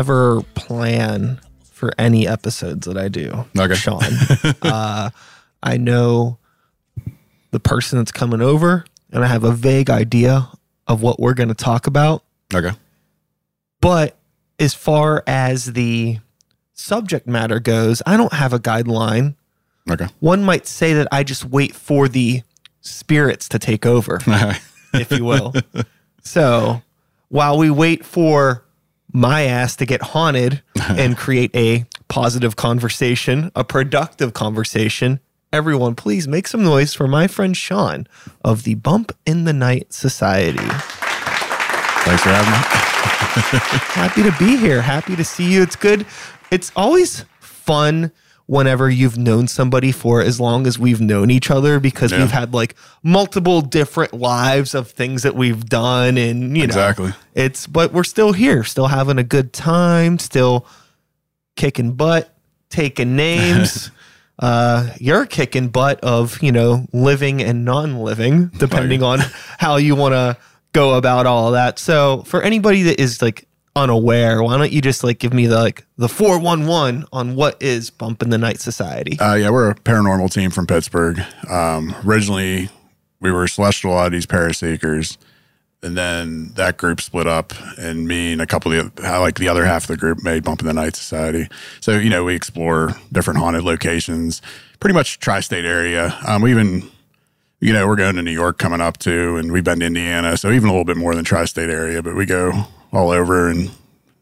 Never plan for any episodes that I do. Okay. Sean. uh, I know the person that's coming over and I have a vague idea of what we're going to talk about. Okay. But as far as the subject matter goes, I don't have a guideline. Okay. One might say that I just wait for the spirits to take over, if you will. So while we wait for my ass to get haunted and create a positive conversation, a productive conversation, everyone, please make some noise for my friend Sean of the Bump in the Night Society. Thanks for having me. Happy to be here. Happy to see you. It's good. It's always fun whenever you've known somebody for as long as we've known each other because Yeah. we've had like multiple different lives of things that we've done and you know Exactly. it's but we're still here still having a good time still kicking butt taking names uh you're kicking butt of you know living and non-living depending on how you want to go about all that so for anybody that is like unaware why don't you just like give me the like the 411 on what is bump in the night society Uh, yeah, we're a paranormal team from Pittsburgh. Um, originally, we were Celestial Oddities Paraseekers, and then that group split up, and me and a couple of the, like the other half of the group made Bump in the Night Society. So you know, we explore different haunted locations, pretty much tri-state area. Um, we even, you know, we're going to New York coming up too, and we've been to Indiana, so even a little bit more than tri-state area, but we go all over and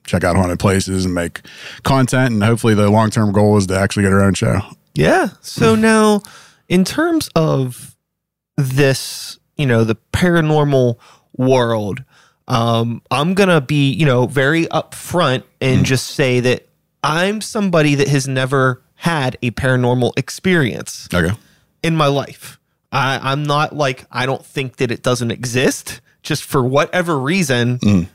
check out haunted places and make content, and hopefully the long-term goal is to actually get our own show. Yeah. So mm-hmm. now, in terms of this, you know, the paranormal world, um, I'm gonna be, you know, very upfront and mm-hmm. just say that I'm somebody that has never had a paranormal experience Okay. in my life. I, I'm not like I don't think that it doesn't exist. Just for whatever reason, mm.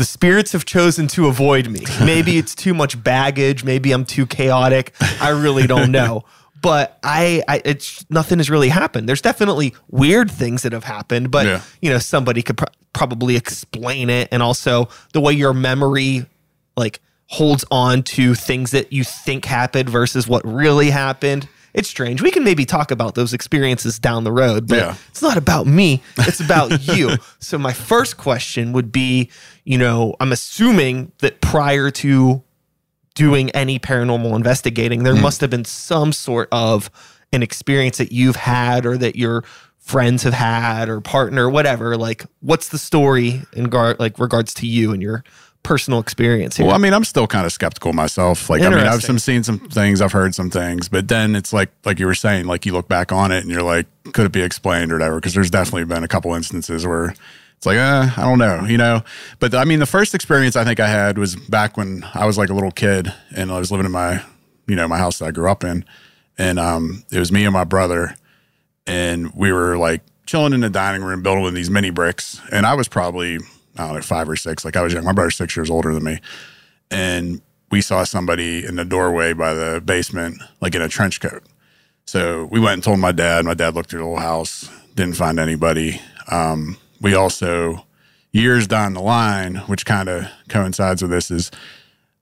The spirits have chosen to avoid me. Maybe it's too much baggage. Maybe I'm too chaotic. I really don't know. But I, I, it's nothing has really happened. There's definitely weird things that have happened, but Yeah. you know, somebody could pro- probably explain it, and also the way your memory like holds on to things that you think happened versus what really happened. It's strange. We can maybe talk about those experiences down the road, but Yeah. it's not about me. It's about you. So my first question would be, you know, I'm assuming that prior to doing any paranormal investigating, there hmm. must have been some sort of an experience that you've had or that your friends have had or partner, whatever. Like, what's the story in gar- like regards to you and your personal experience here? Well, I mean, I'm still kind of skeptical myself. Like, I mean, I've some seen some things, I've heard some things, but then it's like, like you were saying, like you look back on it and you're like, could it be explained or whatever? Because there's definitely been a couple instances where it's like, uh, I don't know, you know. But I mean, the first experience I think I had was back when I was like a little kid and I was living in my, you know, my house that I grew up in, and um, it was me and my brother, and we were like chilling in the dining room building these mini bricks, and I was probably I don't know five or six, like I was young. My brother's six years older than me, and we saw somebody in the doorway by the basement, like in a trench coat. So we went and told my dad. My dad looked through the whole house, didn't find anybody. Um, we also, years down the line, which kind of coincides with this, is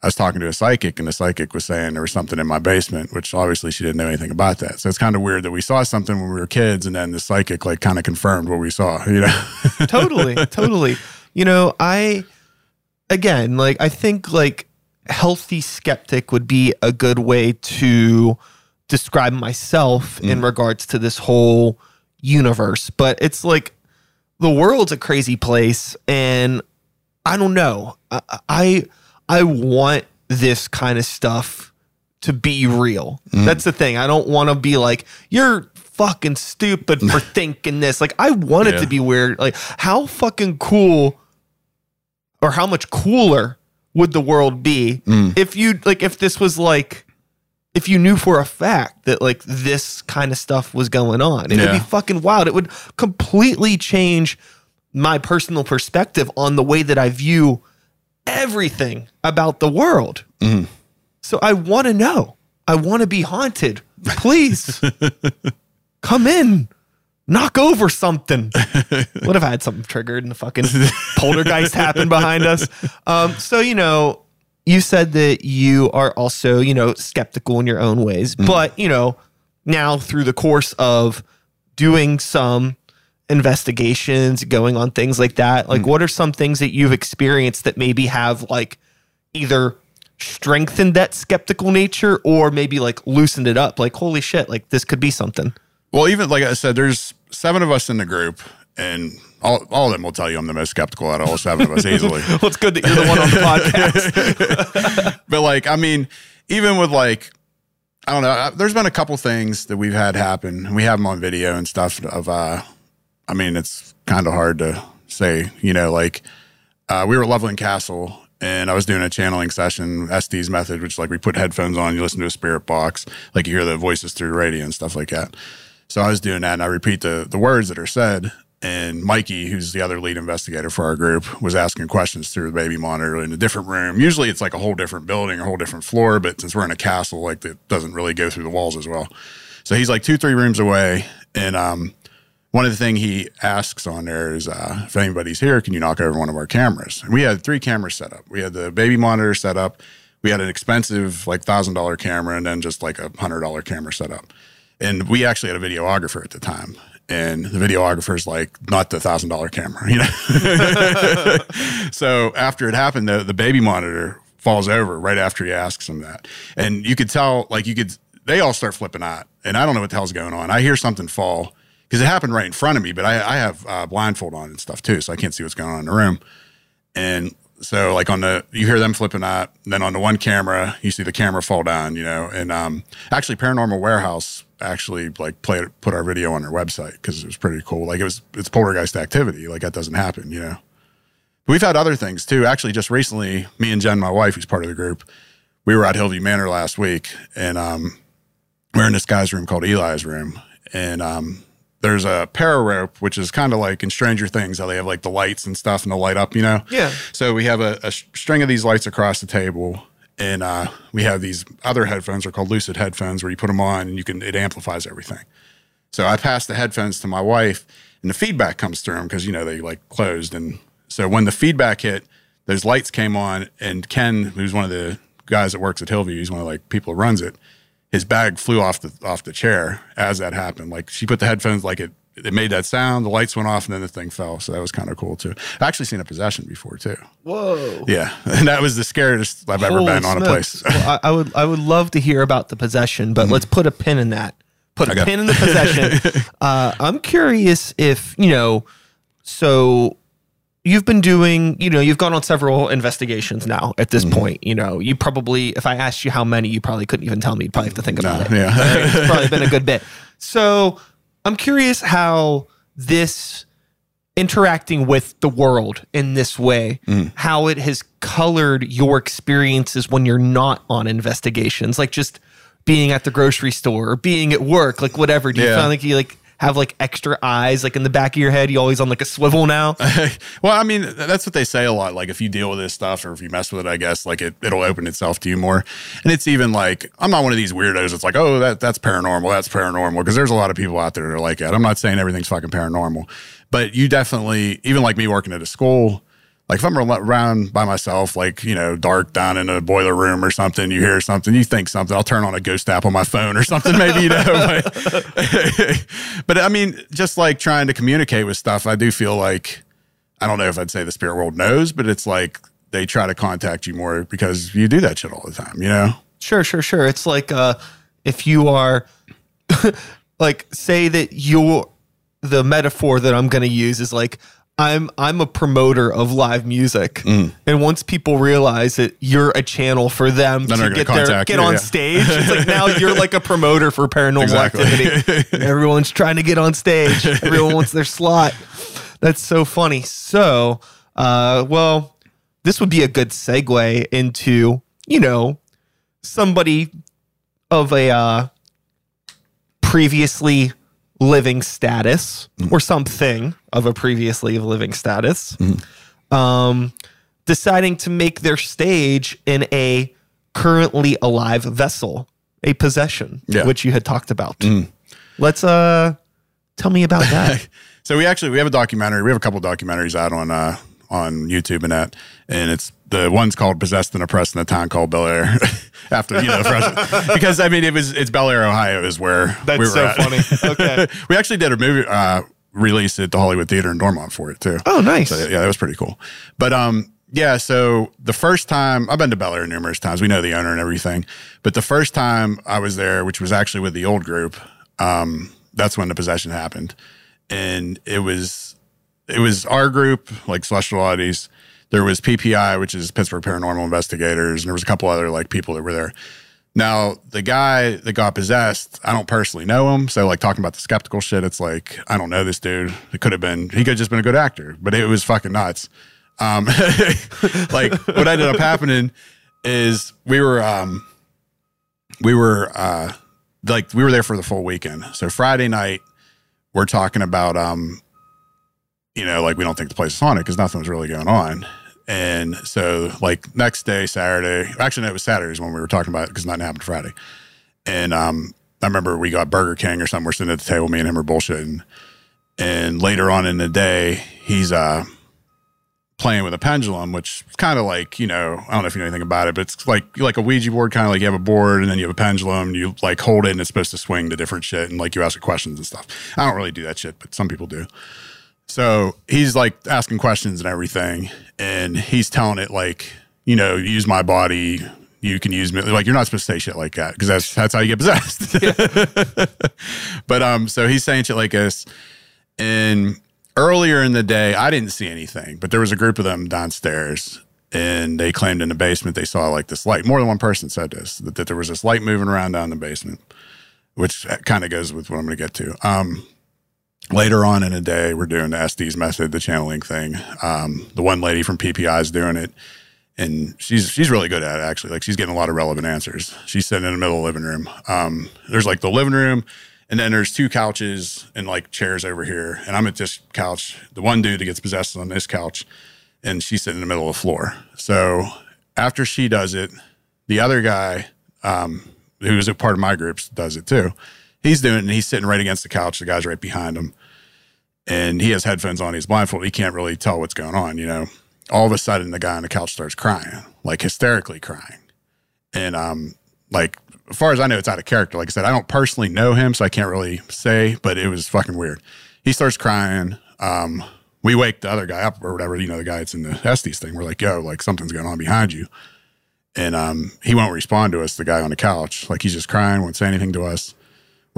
I was talking to a psychic, and the psychic was saying there was something in my basement, which obviously she didn't know anything about that. So it's kind of weird that we saw something when we were kids, and then the psychic like kind of confirmed what we saw. You know? totally, totally. You know, I again, like I think like healthy skeptic would be a good way to describe myself in mm. regards to this whole universe, but it's like the world's a crazy place and I don't know. I I, I want this kind of stuff to be real. Mm. That's the thing. I don't want to be like you're fucking stupid for thinking this. Like I want it Yeah. to be weird. Like how fucking cool or how much cooler would the world be mm. if you like if this was like if you knew for a fact that like this kind of stuff was going on. It would Yeah. be fucking wild. It would completely change my personal perspective on the way that I view everything about the world. Mm-hmm. So I want to know. I want to be haunted. Please come in. Knock over something. what if I had something triggered and the fucking poltergeist happened behind us? Um, so, you know, you said that you are also, you know, skeptical in your own ways, but, you know, now through the course of doing some investigations, going on things like that, like what are some things that you've experienced that maybe have like either strengthened that skeptical nature or maybe like loosened it up? Like, holy shit, like this could be something. Well, even like I said, there's seven of us in the group, and all, all of them will tell you I'm the most skeptical out of all seven of us easily. Well, it's good that you're the one on the podcast. but like, I mean, even with like, I don't know, there's been a couple things that we've had happen. We have them on video and stuff of, uh, I mean, it's kind of hard to say, you know, like, uh, we were at Loveland Castle and I was doing a channeling session, Estes method, which like we put headphones on, you listen to a spirit box, like you hear the voices through the radio and stuff like that. So I was doing that and I repeat the, the words that are said. And Mikey, who's the other lead investigator for our group, was asking questions through the baby monitor in a different room. Usually it's like a whole different building, a whole different floor, but since we're in a castle, like it doesn't really go through the walls as well. So he's like two, three rooms away. And um, one of the things he asks on there is uh, if anybody's here, can you knock over one of our cameras? And we had three cameras set up. We had the baby monitor set up. We had an expensive, like thousand dollar camera, and then just like a hundred dollar camera set up. And we actually had a videographer at the time. And the videographer's like, not the thousand dollar camera, you know? so after it happened, the, the baby monitor falls over right after he asks him that. And you could tell, like, you could, they all start flipping out. And I don't know what the hell's going on. I hear something fall because it happened right in front of me, but I, I have uh, blindfold on and stuff too. So I can't see what's going on in the room. And so like on the you hear them flipping out then on the one camera you see the camera fall down you know and um actually paranormal warehouse actually like played put our video on their website because it was pretty cool like it was it's poltergeist activity like that doesn't happen you know but we've had other things too actually just recently me and jen my wife who's part of the group we were at hillview manor last week and um we're in this guy's room called eli's room and um there's a para rope, which is kind of like in Stranger Things, how they have like the lights and stuff and the light up, you know? Yeah. So we have a, a string of these lights across the table, and uh, we have these other headphones. They're called Lucid headphones, where you put them on and you can it amplifies everything. So I passed the headphones to my wife, and the feedback comes through them because you know they like closed, and so when the feedback hit, those lights came on, and Ken, who's one of the guys that works at Hillview, he's one of like people who runs it his bag flew off the off the chair as that happened. Like she put the headphones, like it it made that sound, the lights went off, and then the thing fell. So that was kind of cool too. I've actually seen a possession before too. Whoa. Yeah, and that was the scariest I've ever Holy been on a smokes. place. well, I, I would I would love to hear about the possession, but let's put a pin in that. Put a Okay. pin in the possession. uh, I'm curious if you know. So you've been doing, you know, you've gone on several investigations now. At this point, you know, you probably, if I asked you how many, you probably couldn't even tell me. You'd probably have to think about it. yeah. it's probably been a good bit. So I'm curious how this interacting with the world in this way, mm. how it has colored your experiences when you're not on investigations, like just being at the grocery store or being at work, like whatever. Do you Yeah. find like you like have like extra eyes, like in the back of your head? You always on like a swivel now? well, I mean, that's what they say a lot. Like if you deal with this stuff or if you mess with it, I guess like it it'll open itself to you more. And it's even like I'm not one of these weirdos. It's like oh that that's paranormal. That's paranormal because there's a lot of people out there that are like that. I'm not saying everything's fucking paranormal, but you definitely even like me working at a school. Like if I'm around by myself, like you know, dark down in a boiler room or something, you hear something, you think something. I'll turn on a ghost app on my phone or something, maybe you know. But, but I mean, just like trying to communicate with stuff, I do feel like I don't know if I'd say the spirit world knows, but it's like they try to contact you more because you do that shit all the time, you know? Sure, sure, sure. It's like uh, if you are like say that you're the metaphor that I'm going to use is like I'm I'm a promoter of live music, Mm. and once people realize that you're a channel for them Then to get their get you, on yeah. stage, it's like now you're like a promoter for paranormal Exactly. activity. Everyone's trying to get on stage. Everyone wants their slot. That's so funny. So, uh, well, this would be a good segue into you know somebody of a uh, previously living status or something of a previously living status um, deciding to make their stage in a currently alive vessel a possession Yeah. which you had talked about let's uh Tell me about that. so we actually we have a documentary. We have a couple documentaries out on uh, on YouTube and that, and it's the one's called "Possessed and Oppressed" in a town called Bellaire. After you know, because I mean, it was it's Bellaire, Ohio, is where That's we were so at. funny. Okay. we actually did a movie uh, release at the Hollywood Theater in Dormont for it too. Oh, nice. So, yeah, that was pretty cool. But um, yeah. So the first time I've been to Bellaire numerous times. We know the owner and everything. But the first time I was there, which was actually with the old group, um, that's when the possession happened, and it was it was our group like Celestial Oddities. There was PPI, which is Pittsburgh Paranormal Investigators, and there was a couple other like people that were there. Now, the guy that got possessed, I don't personally know him. So, like, talking about the skeptical shit, it's like, I don't know this dude. It could have been, he could have just been a good actor, but it was fucking nuts. Um, like, what ended up happening is we were, um, we were, uh, like, we were there for the full weekend. So, Friday night, we're talking about, um, you know, like, we don't think the place is haunted because nothing was really going on. And so, like next day, Saturday, actually, no, it was Saturdays when we were talking about it because nothing happened Friday. And um, I remember we got Burger King or something. We're sitting at the table, me and him are bullshitting. And later on in the day, he's uh, playing with a pendulum, which is kind of like, you know, I don't know if you know anything about it, but it's like like a Ouija board, kind of like you have a board and then you have a pendulum, you like hold it and it's supposed to swing to different shit and like you ask questions and stuff. I don't really do that shit, but some people do. So he's like asking questions and everything, and he's telling it like, you know, use my body. You can use me. Like you're not supposed to say shit like that because that's that's how you get possessed. but um, so he's saying shit like this, and earlier in the day, I didn't see anything, but there was a group of them downstairs, and they claimed in the basement they saw like this light. More than one person said this that, that there was this light moving around down the basement, which kind of goes with what I'm going to get to. Um, later on in the day, we're doing the Estes method, the channeling thing. Um, the one lady from PPI is doing it, and she's she's really good at it. Actually, like she's getting a lot of relevant answers. She's sitting in the middle of the living room. Um, there's like the living room, and then there's two couches and like chairs over here, and I'm at this couch. The one dude that gets possessed is on this couch, and she's sitting in the middle of the floor. So after she does it, the other guy, um, who's a part of my group, does it too. He's doing it, and he's sitting right against the couch. The guy's right behind him and he has headphones on. He's blindfolded. He can't really tell what's going on. You know, all of a sudden the guy on the couch starts crying, like hysterically crying, and um, like as far as I know, it's out of character. Like I said, I don't personally know him, so I can't really say, but it was fucking weird. He starts crying. Um, we wake the other guy up or whatever. You know, the guy that's in the Estes thing. We're like, yo, like something's going on behind you. And um, he won't respond to us, the guy on the couch. Like he's just crying, won't say anything to us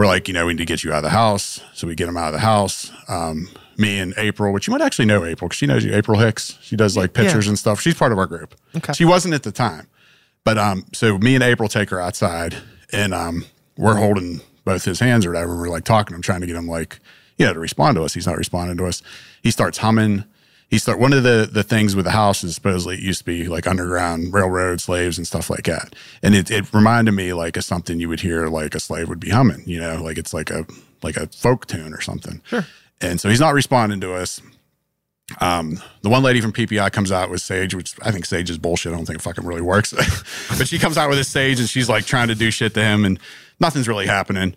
we're like, you know, we need to get you out of the house. So we get him out of the house. Um, me and April, which you might actually know April because she knows you, April Hicks. She does like pictures and stuff. She's part of our group. Okay. She wasn't at the time. But um, so me and April take her outside and um, we're holding both his hands or whatever. We're like talking to him, trying to get him like, you know, to respond to us. He's not responding to us. He starts humming. He start one of the the things with the house is supposedly it used to be like underground railroad slaves and stuff like that. And it, it reminded me like of something you would hear like a slave would be humming, you know, like it's like a like a folk tune or something. Sure. And so he's not responding to us. Um, the one lady from PPI comes out with Sage, which I think Sage is bullshit. I don't think it fucking really works. but she comes out with this Sage and she's like trying to do shit to him and nothing's really happening.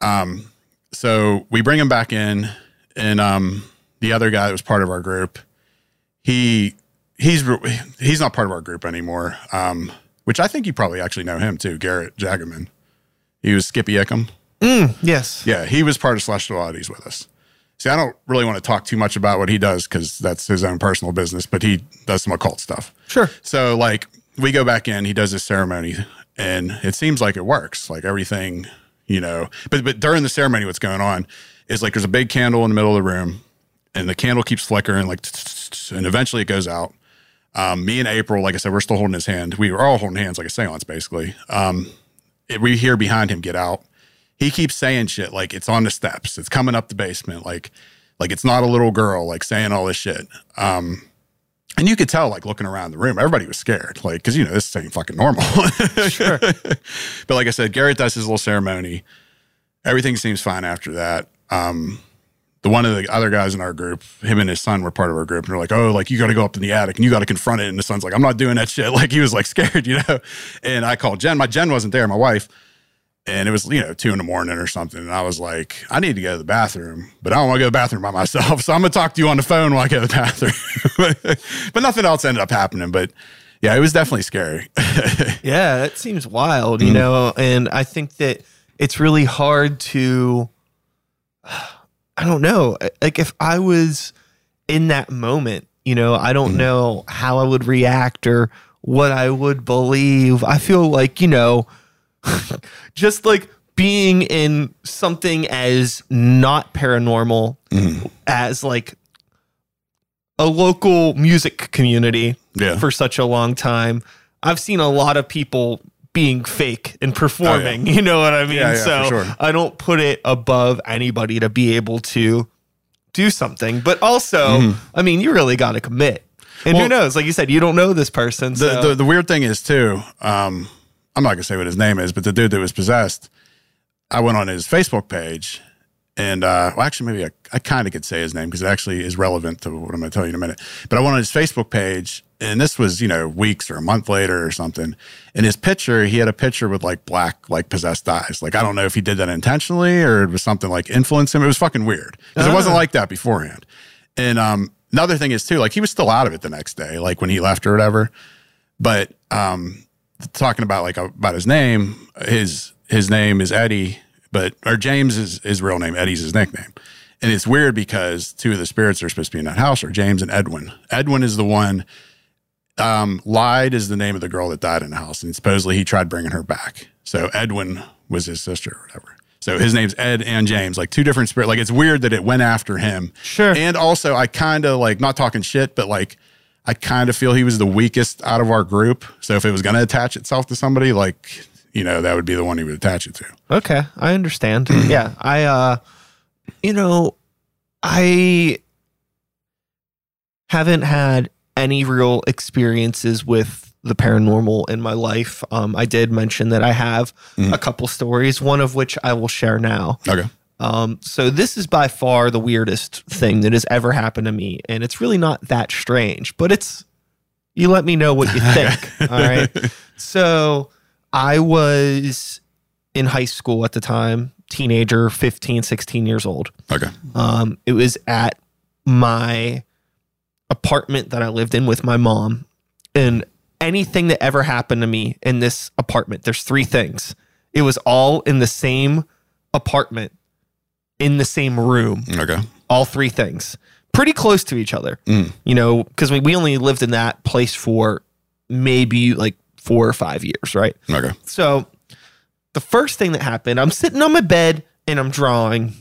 Um, so we bring him back in and um, the other guy that was part of our group, he he's he's not part of our group anymore. Um, which I think you probably actually know him too, Garrett Jagaman. He was Skippy Ickham. Mm, yes. Yeah, he was part of Celestial Oddities with us. See, I don't really want to talk too much about what he does because that's his own personal business, but he does some occult stuff. Sure. So, like, we go back in, he does this ceremony, and it seems like it works. Like everything, you know. But but during the ceremony, what's going on is like there's a big candle in the middle of the room, and the candle keeps flickering, like, and eventually it goes out. Um, me and April, like I said, we're still holding his hand. We were all holding hands like a seance, basically. Um, it, we hear behind him get out. He keeps saying shit like it's on the steps, it's coming up the basement, like like it's not a little girl, like saying all this shit. Um, and you could tell, like looking around the room, everybody was scared, like because you know this ain't fucking normal. Sure. but like I said, Garrett does his little ceremony. Everything seems fine after that. Um, the one of the other guys in our group, him and his son were part of our group, and they're like, "Oh, like you got to go up in the attic and you got to confront it." And the son's like, "I'm not doing that shit." Like he was like scared, you know. And I called Jen. My Jen wasn't there, my wife, and it was you know two in the morning or something and i was like i need to go to the bathroom but i don't want to go to the bathroom by myself so i'm gonna talk to you on the phone while i go to the bathroom but nothing else ended up happening but yeah it was definitely scary Yeah, that seems wild, you mm-hmm. know, and I think that it's really hard to I don't know, like if I was in that moment, you know, I don't mm-hmm. know how I would react or what I would believe. I feel like, you know, just like being in something as not paranormal mm-hmm. as like a local music community Yeah. for such a long time. I've seen a lot of people being fake and performing. You know what I mean? Oh, Yeah, yeah, so sure. I don't put it above anybody to be able to do something. But also, I mean, you really got to commit. And who Mm-hmm. Knows? Like you said, you don't know this person. the, So. the the weird thing is too um i'm not gonna say what his name is but the dude that was possessed i went on his facebook page and uh well actually maybe i, I kind of could say his name because it actually is relevant to what i'm gonna tell you in a minute but i went on his facebook page and this was you know weeks or a month later or something. In his picture he had a picture with like black like possessed eyes. Like i don't know if he did that intentionally or it was something like influenced him. It was fucking weird because it wasn't like that beforehand. And um another thing is too like he was still out of it the next day like when he left or whatever. But um talking about like about his name his his name is eddie but or james is his real name. Eddie's his nickname. And it's weird because two of the spirits that are supposed to be in that house are james and edwin. Edwin is the one um lied is the name of the girl that died in the house and supposedly he tried bringing her back so edwin was his sister or whatever so his name's ed and james like two different spirit like it's weird that it went after him Sure. and also i kind of like not talking shit but like I kind of feel he was the weakest out of our group. So if it was going to attach itself to somebody, like, you know, that would be the one he would attach it to. Okay, I understand. yeah, I uh you know, I haven't had any real experiences with the paranormal in my life. Um I did mention that I have a couple stories, one of which I will share now. Okay. Um, so this is by far the weirdest thing that has ever happened to me, and it's really not that strange, but it's you let me know what you think. all right. So I was in high school at the time, teenager, 15, 16 years old. Okay. Um, it was at my apartment that I lived in with my mom. And anything that ever happened to me in this apartment, there's three things. It was all in the same apartment, in the same room, Okay. all three things, pretty close to each other. Mm. You know, because we, we only lived in that place for maybe like four or five years, right? Okay. So the first thing that happened, I'm sitting on my bed and I'm drawing.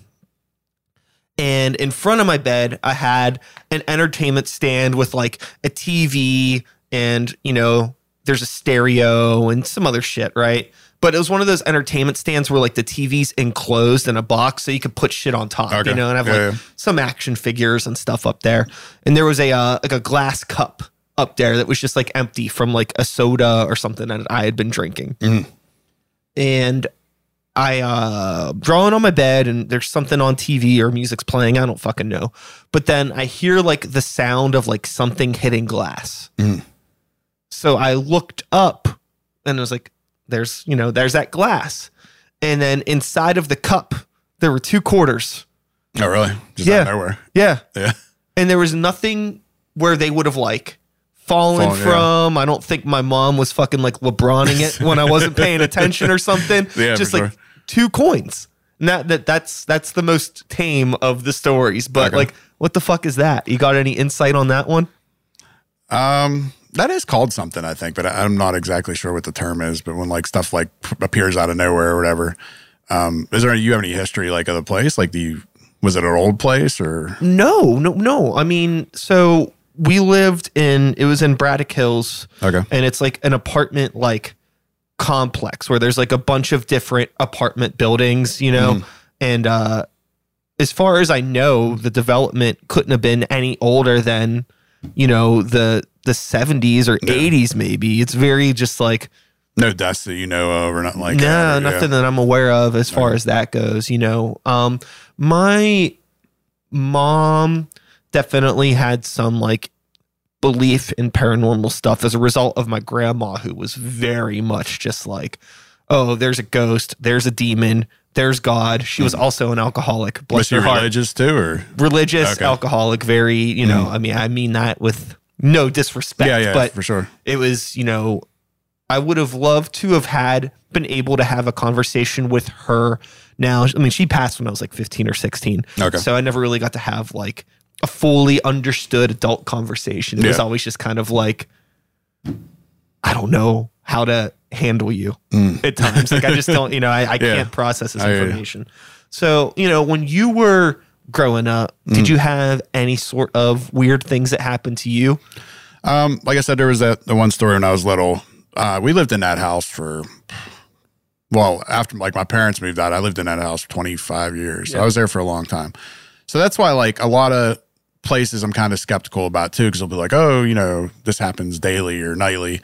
And in front of my bed, I had an entertainment stand with like a TV and, you know, there's a stereo and some other shit, right? But it was one of those entertainment stands where like the TV's enclosed in a box so you could put shit on top, Okay. you know, and have like yeah. some action figures and stuff up there. And there was a uh, like a glass cup up there that was just like empty from like a soda or something that I had been drinking. Mhm. And I uh drawing on my bed and there's something on TV or music's playing, I don't fucking know. But then I hear like the sound of like something hitting glass. Mhm. So I looked up and I was like, there's, you know, there's that glass. And then inside of the cup, there were two quarters. Oh, really? Just Yeah. out nowhere. Yeah. Yeah. And there was nothing where they would have like fallen yeah. from. I don't think my mom was fucking like LeBroning it when I wasn't paying attention or something. Yeah, Just like sure. Two coins. And that, that that's that's the most tame of the stories. But Okay. like, what the fuck is that? You got any insight on that one? Um, that is called something, I think, but I'm not exactly sure what the term is. But when like stuff like p- appears out of nowhere or whatever, um, is there any, you have any history like of the place? Like, do you was it an old place or? No, no, no. I mean, so we lived in it was in Braddock Hills. Okay. and it's like an apartment like complex where there's like a bunch of different apartment buildings, you know. And uh as far as I know, the development couldn't have been any older than, you know, the the 70s or 80s maybe. It's very just like No dust that you know of or nothing like no, that. nothing that I'm aware of as far as that goes, you know. Um my mom definitely had some like belief in paranormal stuff as a result of my grandma who was very much just like oh, there's a ghost, there's a demon, there's God. She was hmm. also an alcoholic. Bless Was she her heart. religious too, or Religious, Okay. alcoholic, very, you know, hmm. I mean, I mean that with no disrespect, yeah, yeah, but for sure. it was, you know, I would have loved to have had been able to have a conversation with her now. I mean, she passed when I was like 15 or 16. Okay. So I never really got to have like a fully understood adult conversation. It was always just kind of like, I don't know how to handle you at times. Like I just don't, you know, I, I Mm. Yeah. can't process this information. So, you know, when you were growing up, Mm. did you have any sort of weird things that happened to you? Um, like I said, there was that the one story when I was little. Uh, we lived in that house for well, after like my parents moved out, I lived in that house for 25 years. So I was there for a long time. So that's why like a lot of places I'm kind of skeptical about too, because they'll be like, oh, you know, this happens daily or nightly.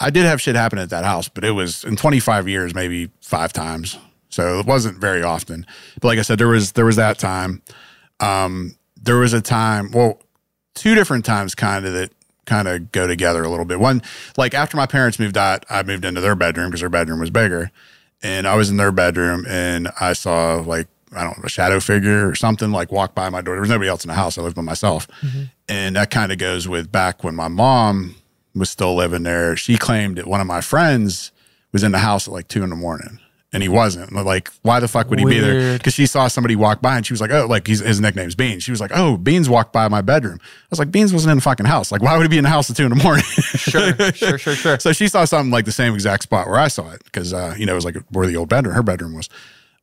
I did have shit happen at that house, but it was in 25 years, maybe five times. So it wasn't very often. But like I said, there was there was that time. Um, there was a time, well, two different times kind of that kind of go together a little bit. One, like after my parents moved out, I moved into their bedroom because their bedroom was bigger. And I was in their bedroom and I saw like, I don't know, a shadow figure or something like walk by my door. There was nobody else in the house. I lived by myself. And that kind of goes with back when my mom was still living there. She claimed that one of my friends was in the house at like two in the morning. And he wasn't. Like, why the fuck would he be there? Because she saw somebody walk by and she was like, oh, like he's, his nickname's Beans. She was like, oh, Beans walked by my bedroom. I was like, Beans wasn't in the fucking house. Like, why would he be in the house at two in the morning? Sure, sure, sure, sure. so she saw something like the same exact spot where I saw it because, uh, you know, it was like where the old bedroom, her bedroom was.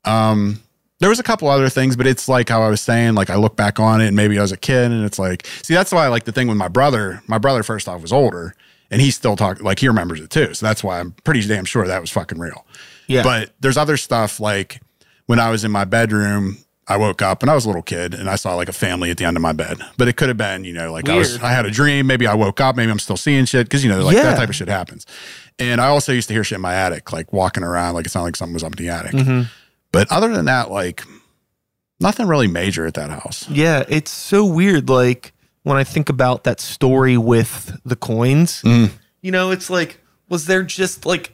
Um, there was a couple other things, but it's like how I was saying, like I look back on it and maybe I was a kid and it's like, see, that's why I like the thing with my brother. My brother, first off, was older and he still talk like he remembers it too. So that's why I'm pretty damn sure that was fucking real. Yeah. But there's other stuff like when I was in my bedroom, I woke up and I was a little kid and I saw like a family at the end of my bed. But it could have been, you know, like I was I had a dream, maybe I woke up, maybe I'm still seeing shit because you know, like Yeah. that type of shit happens. And I also used to hear shit in my attic, like walking around, like it sounded like something was up in the attic. Mm-hmm. But other than that, like nothing really major at that house. Yeah, it's so weird. Like when I think about that story with the coins, Mm. you know, it's like, was there just like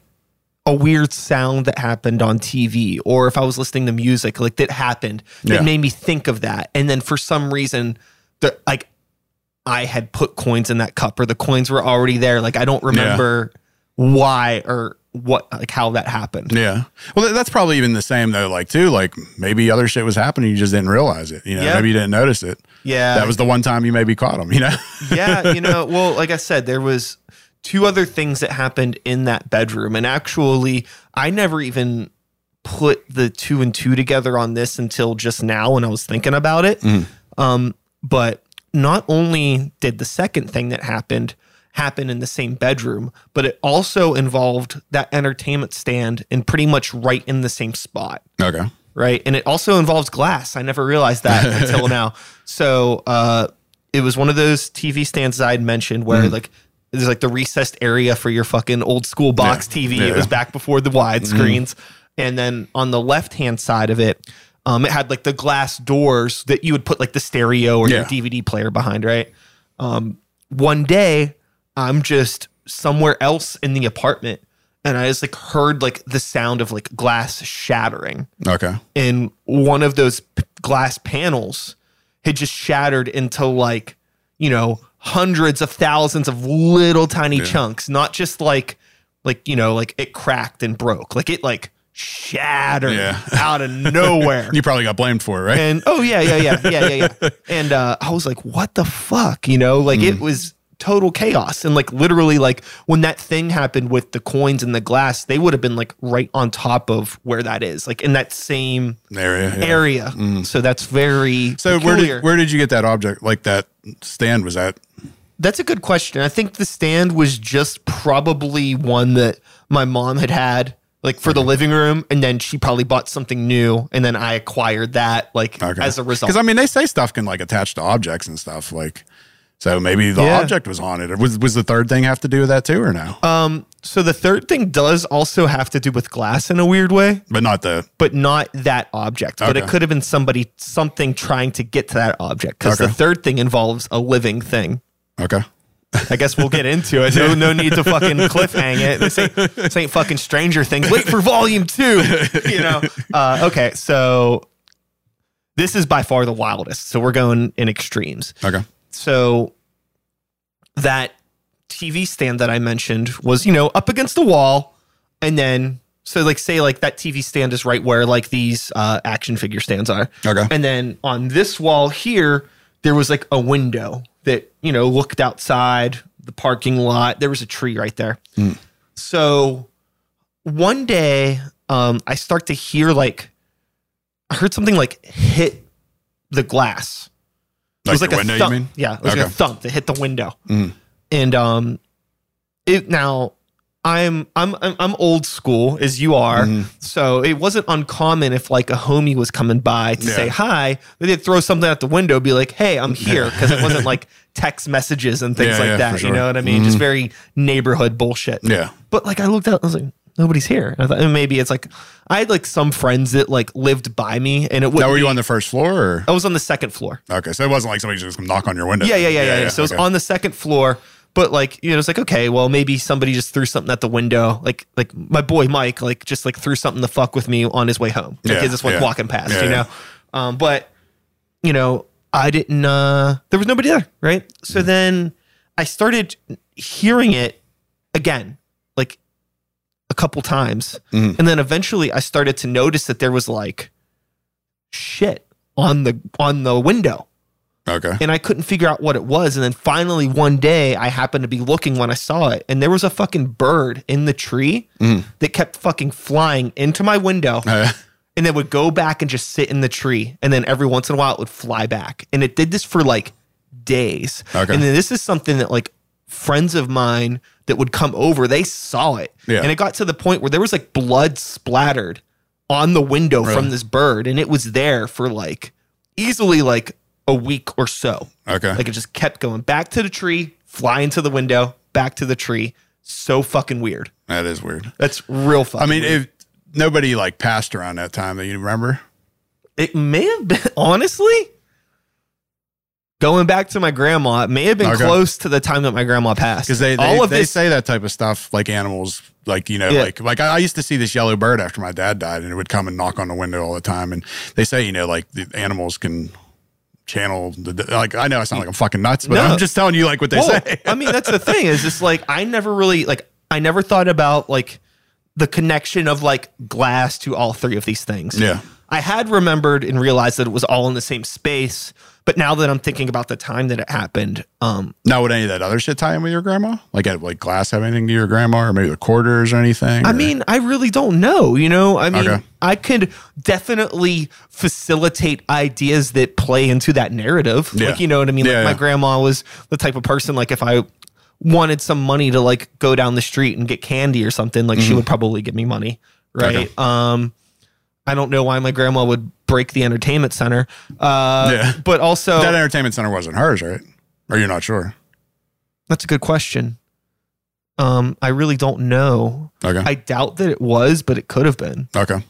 a weird sound that happened on TV, or if I was listening to music, like that happened that Yeah. made me think of that, and then for some reason, the like I had put coins in that cup, or the coins were already there. Like I don't remember why or what, like how that happened. Yeah. Well, th- that's probably even the same though. Like too, like maybe other shit was happening, you just didn't realize it. You know, Yeah. maybe you didn't notice it. Yeah, That was the one time you maybe caught them. You know. yeah, you know, well, like I said, there was two other things that happened in that bedroom, and actually, I never even put the two and two together on this until just now when I was thinking about it. Um, but not only did the second thing that happened happen in the same bedroom, but it also involved that entertainment stand and pretty much right in the same spot okay. right? And it also involves glass. I never realized that until now. So uh, it was one of those TV stands I had mentioned where Mm-hmm. like there's like the recessed area for your fucking old school box Yeah. TV. Yeah. Mm-hmm. It was back before the wide screens, and then on the left hand side of it. Um, it had like the glass doors that you would put like the stereo or your DVD player behind, right? Um, one day, I'm just somewhere else in the apartment, and I just like heard like the sound of like glass shattering Okay. and one of those p- glass panels had just shattered into like you know hundreds of thousands of little tiny chunks not just like like you know like it cracked and broke like it like shattered Yeah. out of nowhere You probably got blamed for it, right? and oh yeah yeah yeah yeah yeah yeah and uh i was like what the fuck you know like Mm. it was total chaos and like literally like when that thing happened with the coins and the glass they would have been like right on top of where that is like in that same area. yeah. area mm. so that's very So where did where did you get that object? Like that stand was that? that's a good question i think the stand was just probably one that my mom had had like for the living room and then she probably bought something new and then i acquired that like Okay. as a result Because I mean, they say stuff can like attach to objects and stuff. Like, so maybe the Yeah. object was haunted. Or was was the third thing have to do with that too, or no? Um, so the third thing does also have to do with glass in a weird way, but not the. but not that object. But it could have been somebody, something trying to get to that object. Because Okay. the third thing involves a living thing. Okay. I guess we'll get into it. No, no need to fucking cliffhang it. This ain't, this ain't fucking Stranger Things. Wait for volume two. You know. Uh, okay, so this is by far the wildest. So we're going in extremes. Okay. So that TV stand that I mentioned was, you know, up against the wall, and then so like say like that TV stand is right where like these uh, action figure stands are. Okay. And then on this wall here, there was like a window that, you know, looked outside the parking lot. There was a tree right there. So one day, um, I start to hear like, I heard something like hit the glass. It was like the a window, you thump. mean? Yeah, it was like a thump that hit the window. Mm. And um, it now I'm I'm I'm old school as you are, Mm-hmm. so it wasn't uncommon if like a homie was coming by to Yeah. say hi, they'd throw something at the window, be like, "Hey, I'm here," because it wasn't like text messages and things Yeah, like yeah, that. for You. Mm-hmm. know what I mean? Just very neighborhood bullshit. Yeah. But like I looked out, I was like, nobody's here. I thought and maybe it's like I had like some friends that like lived by me, and it would. Now, were you on the first floor or? I was on the second floor. Okay. So it wasn't like somebody just knock on your window. Yeah, yeah, yeah, yeah. yeah. So it was on the second floor, but like you know, it's like okay, well maybe somebody just threw something at the window, like like my boy Mike, like just like threw something to fuck with me on his way home. Like Yeah, he just went yeah. walking past, Yeah, you know. yeah. Um, but you know, I didn't. uh There was nobody there, right? So Mm-hmm. then I started hearing it again, like couple times, Mhm. and then eventually I started to notice that there was like shit on the on the window Okay. and I couldn't figure out what it was. And then finally, one day, I happened to be looking when I saw it, and there was a fucking bird in the tree Mm. that kept fucking flying into my window, Uh, and then would go back and just sit in the tree, and then every once in a while it would fly back, and it did this for like days. Okay. And then this is something that like friends of mine that would come over, they saw it, Yeah. and it got to the point where there was like blood splattered on the window Really? from this bird, and it was there for like easily like a week or so. okay. Like it just kept going back to the tree, flying to the window, back to the tree. So fucking weird. that is weird. That's real fucking. I mean, weird. if nobody like passed around that time that you remember. it may have been honestly going back to my grandma. It may have been Okay. close to the time that my grandma passed. because they, they, all of they this. say that type of stuff like animals like you know Yeah. like like I, I used to see this yellow bird after my dad died and it would come and knock on the window all the time and they say you know like the animals can channel the like I know I sound like I'm fucking nuts but No. I'm just telling you like what they Well, say I mean, that's the thing is just like I never really like I never thought about like the connection of like glass to all three of these things. yeah I had remembered and realized that it was all in the same space, but now that I'm thinking about the time that it happened, um, now would any of that other shit tie in with your grandma like had like glass have anything to your grandma or maybe the quarters or anything I or- mean, I really don't know. You know, I mean, Okay. I could definitely facilitate ideas that play into that narrative. Yeah. Like, you know what I mean? Yeah, like, my grandma was the type of person, like, if I wanted some money to, like, go down the street and get candy or something, like, Mm-hmm. she would probably give me money. Right. Okay. Um, I don't know why my grandma would break the entertainment center. Uh, Yeah. But also, that entertainment center wasn't hers right Are you're not sure that's a good question. Um, I really don't know. okay I doubt that it was, but it could have been. okay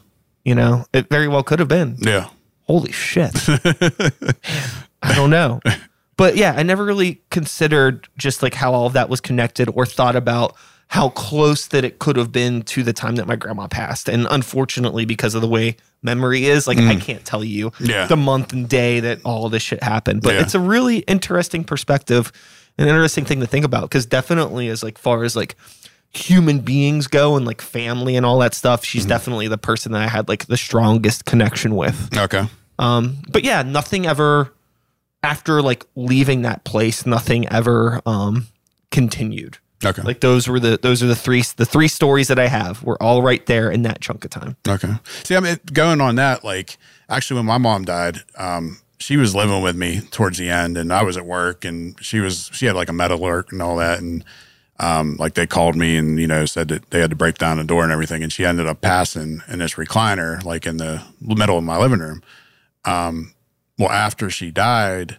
You know, it very well could have been. yeah Holy shit. I don't know. But yeah, I never really considered just like how all of that was connected or thought about how close that it could have been to the time that my grandma passed. And unfortunately, because of the way memory is, like I can't tell you Mm. Yeah. the month and day that all of this shit happened. But Yeah. it's a really interesting perspective, an interesting thing to think about. Because definitely, as like far as like human beings go and like family and all that stuff, she's Mm-hmm. definitely the person that I had like the strongest connection with. okay Um, but yeah, nothing ever after like leaving that place, nothing ever um continued. Okay Like those were the those are the three the three stories that I have. Were all right there in that chunk of time. Okay. See, I mean, going on that, like, actually, when my mom died, um, she was living with me towards the end, and I was at work, and she was she had like a med alert and all that, and um, like they called me and you know said that they had to break down the door and everything, and she ended up passing in this recliner, like in the middle of my living room. Um, well, after she died,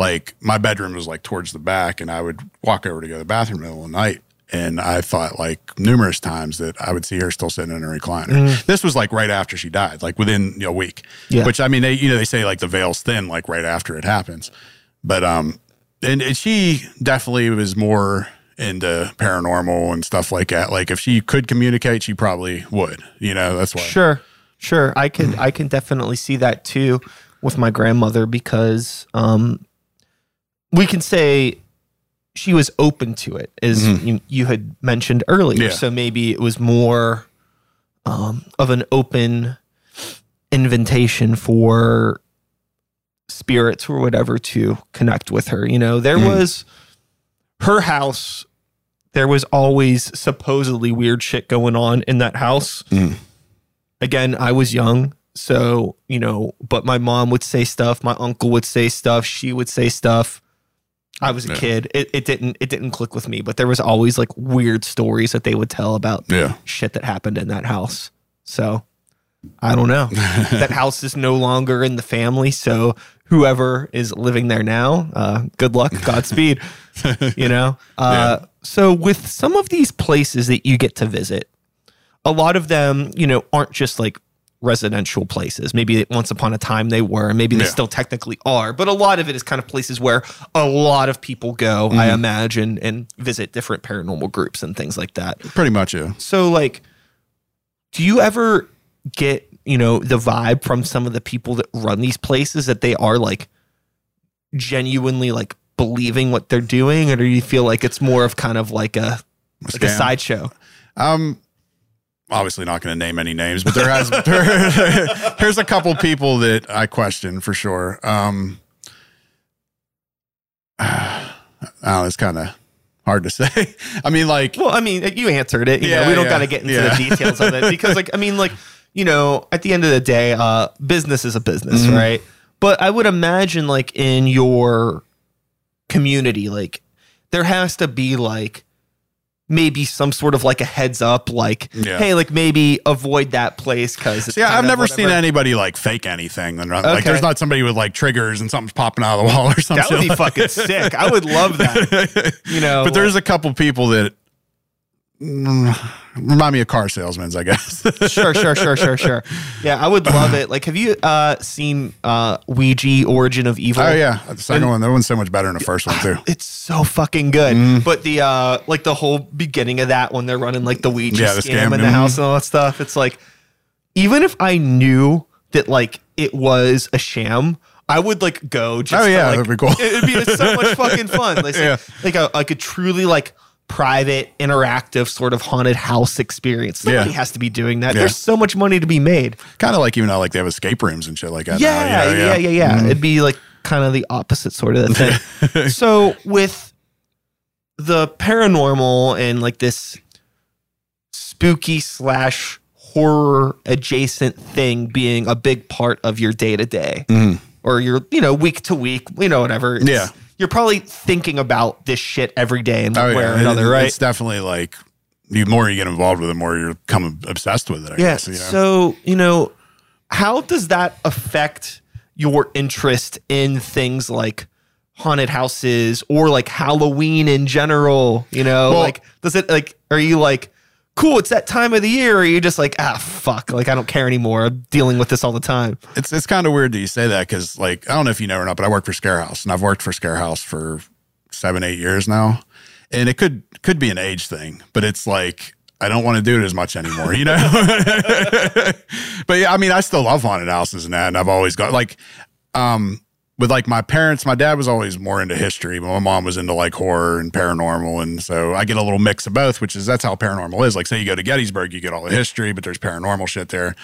like my bedroom was like towards the back, and I would walk over to go to the bathroom in the middle of the night. And I thought like numerous times that I would see her still sitting in a recliner. This was like right after she died, like within you know, a week. Yeah. Which I mean, they you know they say like the veil's thin like right after it happens, but um, and, and she definitely was more into paranormal and stuff like that. Like if she could communicate, she probably would. You know, that's why. Sure, sure. I can I can definitely see that too with my grandmother because um, we can say she was open to it, as mm-hmm. you, you had mentioned earlier. Yeah. So maybe it was more um, of an open invitation for spirits or whatever to connect with her. You know, there mm-hmm. was her house. There was always supposedly weird shit going on in that house. Mm-hmm. Again, I was young, so you know, but my mom would say stuff, my uncle would say stuff, she would say stuff. I was a Yeah. kid. It, it didn't it didn't click with me, but there was always like weird stories that they would tell about Yeah. shit that happened in that house. So I don't know. that house is no longer in the family. So whoever is living there now, uh, good luck, Godspeed. you know? Uh, So with some of these places that you get to visit, a lot of them, you know, aren't just like residential places. Maybe once upon a time they were, and maybe they Yeah. still technically are, but a lot of it is kind of places where a lot of people go, I Mm-hmm. imagine, and visit different paranormal groups and things like that. Pretty much, yeah. So like do you ever get, you know, the vibe from some of the people that run these places that they are like genuinely like believing what they're doing or do you feel like it's more of kind of like a like a sideshow? Um, obviously not going to name any names, but there has there, there's a couple people that I question for sure. Um, I don't know, it's kind of hard to say. I mean, like, Well, I mean, you answered it. You Yeah, know, we don't yeah, got to get into yeah. the details of it because, like, I mean, like, you know, at the end of the day, uh, business is a business, Mm-hmm. right? But I would imagine, like, in your community, like, there has to be like maybe some sort of like a heads up, like, Yeah. hey, like maybe avoid that place because yeah, I've never seen anybody like fake anything. And like, there's not somebody with like triggers and something's popping out of the wall or something. That would be fucking sick. I would love that. You know, but there's a couple people that remind me of car salesmen, I guess. sure, sure, sure, sure, sure. Yeah, I would love it. Like, have you uh, seen uh, Ouija: Origin of Evil? oh yeah, the second one, that one's so much better than the first one too. It's so fucking good. Mm-hmm. But the uh like the whole beginning of that when they're running like the Ouija Yeah, the scam, scam, in the mhm. house and all that stuff, it's like even if I knew that like it was a sham, I would like go just Oh, to, yeah, like, that'd be cool. It'd be so much fucking fun. Like, Yeah. like a like a truly like private, interactive sort of haunted house experience. Somebody Yeah. has to be doing that. Yeah. There's so much money to be made. Kind of like even though like they have escape rooms and shit like that. now, Yeah, you know, yeah, yeah, yeah. Mhm. It'd be like kind of the opposite sort of thing. so with the paranormal and like this spooky slash horror adjacent thing being a big part of your day to day or your you know week to week, you know whatever. Yeah. You're probably thinking about this shit every day in oh, one Oh, way yeah. or another, right? It's definitely like the more you get involved with it, the more you become obsessed with it. I Yeah. guess, you know? So, you know, how does that affect your interest in things like haunted houses or like Halloween in general? You know, Well- like, does it like, are you like, cool, it's that time of the year? Or are just like, ah, fuck, like, I don't care anymore. I'm dealing with this all the time. it's it's kind of weird that you say that because like I don't know if you know or not, but I work for Scarehouse and I've worked for Scarehouse for seven eight years now, and it could could be an age thing, but it's like I don't want to do it as much anymore, you know. but yeah, I mean, I still love haunted houses and that, and I've always got like, um, with like my parents, my dad was always more into history, but my mom was into like horror and paranormal, and so I get a little mix of both, which is that's how paranormal is. Like, say you go to Gettysburg, you get all the history, but there's paranormal shit there.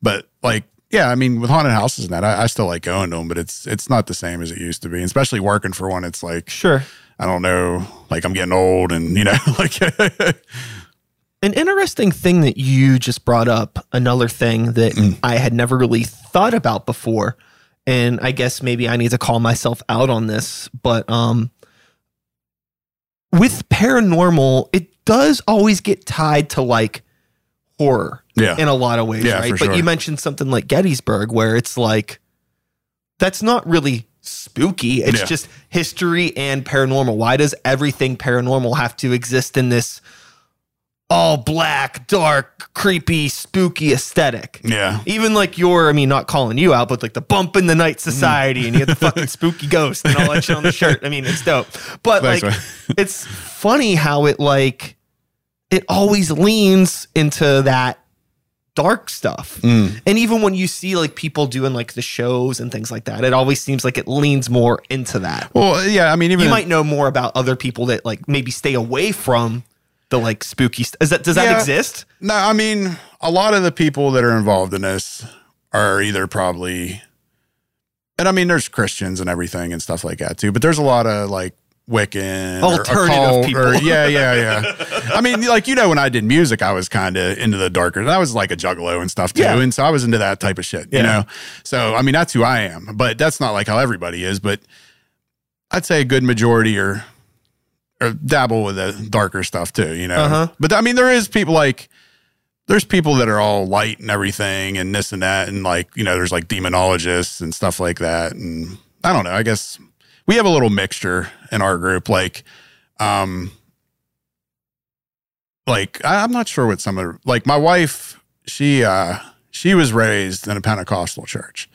But like, yeah, I mean, with haunted houses and that, I, I still like going to them, but it's it's not the same as it used to be. And especially working for one, it's like Sure. I don't know, like I'm getting old, and you know, like An interesting thing that you just brought up, another thing that mm. I had never really thought about before, and I guess maybe I need to call myself out on this, but um with paranormal, it does always get tied to like horror yeah, in a lot of ways, Yeah, right? But sure. you mentioned something like Gettysburg where it's like that's not really spooky. It's Yeah. just history and paranormal. Why does everything paranormal have to exist in this all black, dark, creepy, spooky aesthetic. Yeah. Even like your, I mean, not calling you out, but like the bump in the night society and you get the fucking spooky ghost and all that shit on the shirt. I mean, it's dope. But Thanks, like, man. it's funny how it like, it always leans into that dark stuff. Mm. And even when you see like people doing like the shows and things like that, it always seems like it leans more into that. Well, yeah. I mean, even You might know more about other people that like maybe stay away from the like spooky stuff. Is that does that Yeah. exist? No, I mean, a lot of the people that are involved in this are either probably, and I mean, there's Christians and everything and stuff like that too, but there's a lot of like Wiccan, or Alternative people. or- yeah, yeah, yeah. I mean, like you know, when I did music, I was kind of into the darker. I was like a juggalo and stuff too, Yeah. and so I was into that type of shit. You know, so I mean, that's who I am. But that's not like how everybody is. But I'd say a good majority are or dabble with the darker stuff too, you know. Uh-huh. But I mean, there is people like there's people that are all light and everything and this and that, and like you know, there's like demonologists and stuff like that, and I don't know. I guess we have a little mixture in our group, like, um, like I- I'm not sure what some of like my wife, she uh she was raised in a Pentecostal church,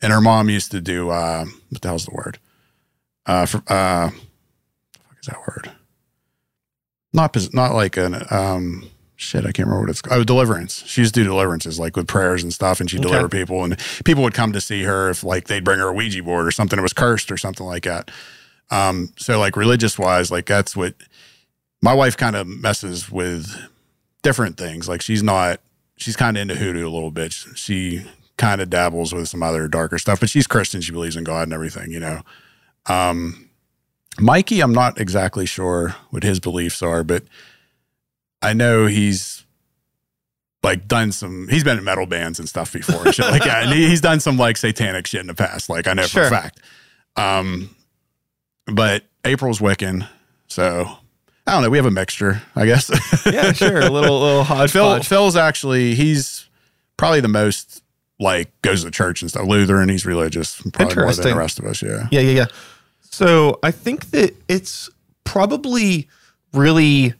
and her mom used to do uh, what the hell's the word? Uh, for, uh, is that word? Not not like an um shit. I can't remember what it's called. Oh, deliverance. She used to do deliverances like with prayers and stuff, and she'd Okay. deliver people, and people would come to see her if like they'd bring her a Ouija board or something that was cursed or something like that. Um, so like religious wise, like that's what my wife kind of messes with different things. Like she's not, she's kind of into hoodoo a little bit. She kind of dabbles with some other darker stuff, but she's Christian. She believes in God and everything, you know. Um, Mikey, I'm not exactly sure what his beliefs are, but I know he's like done some. He's been in metal bands and stuff before, and shit like that, and he's done some like satanic shit in the past. Like I know for a fact. Um, but April's Wiccan, so I don't know. We have a mixture, I guess. Yeah, sure. A little little Phil. Phil's actually he's probably the most like goes to church and stuff. Lutheran, he's religious, probably more than the rest of us. Yeah. Yeah, yeah, yeah. So I think that it's probably really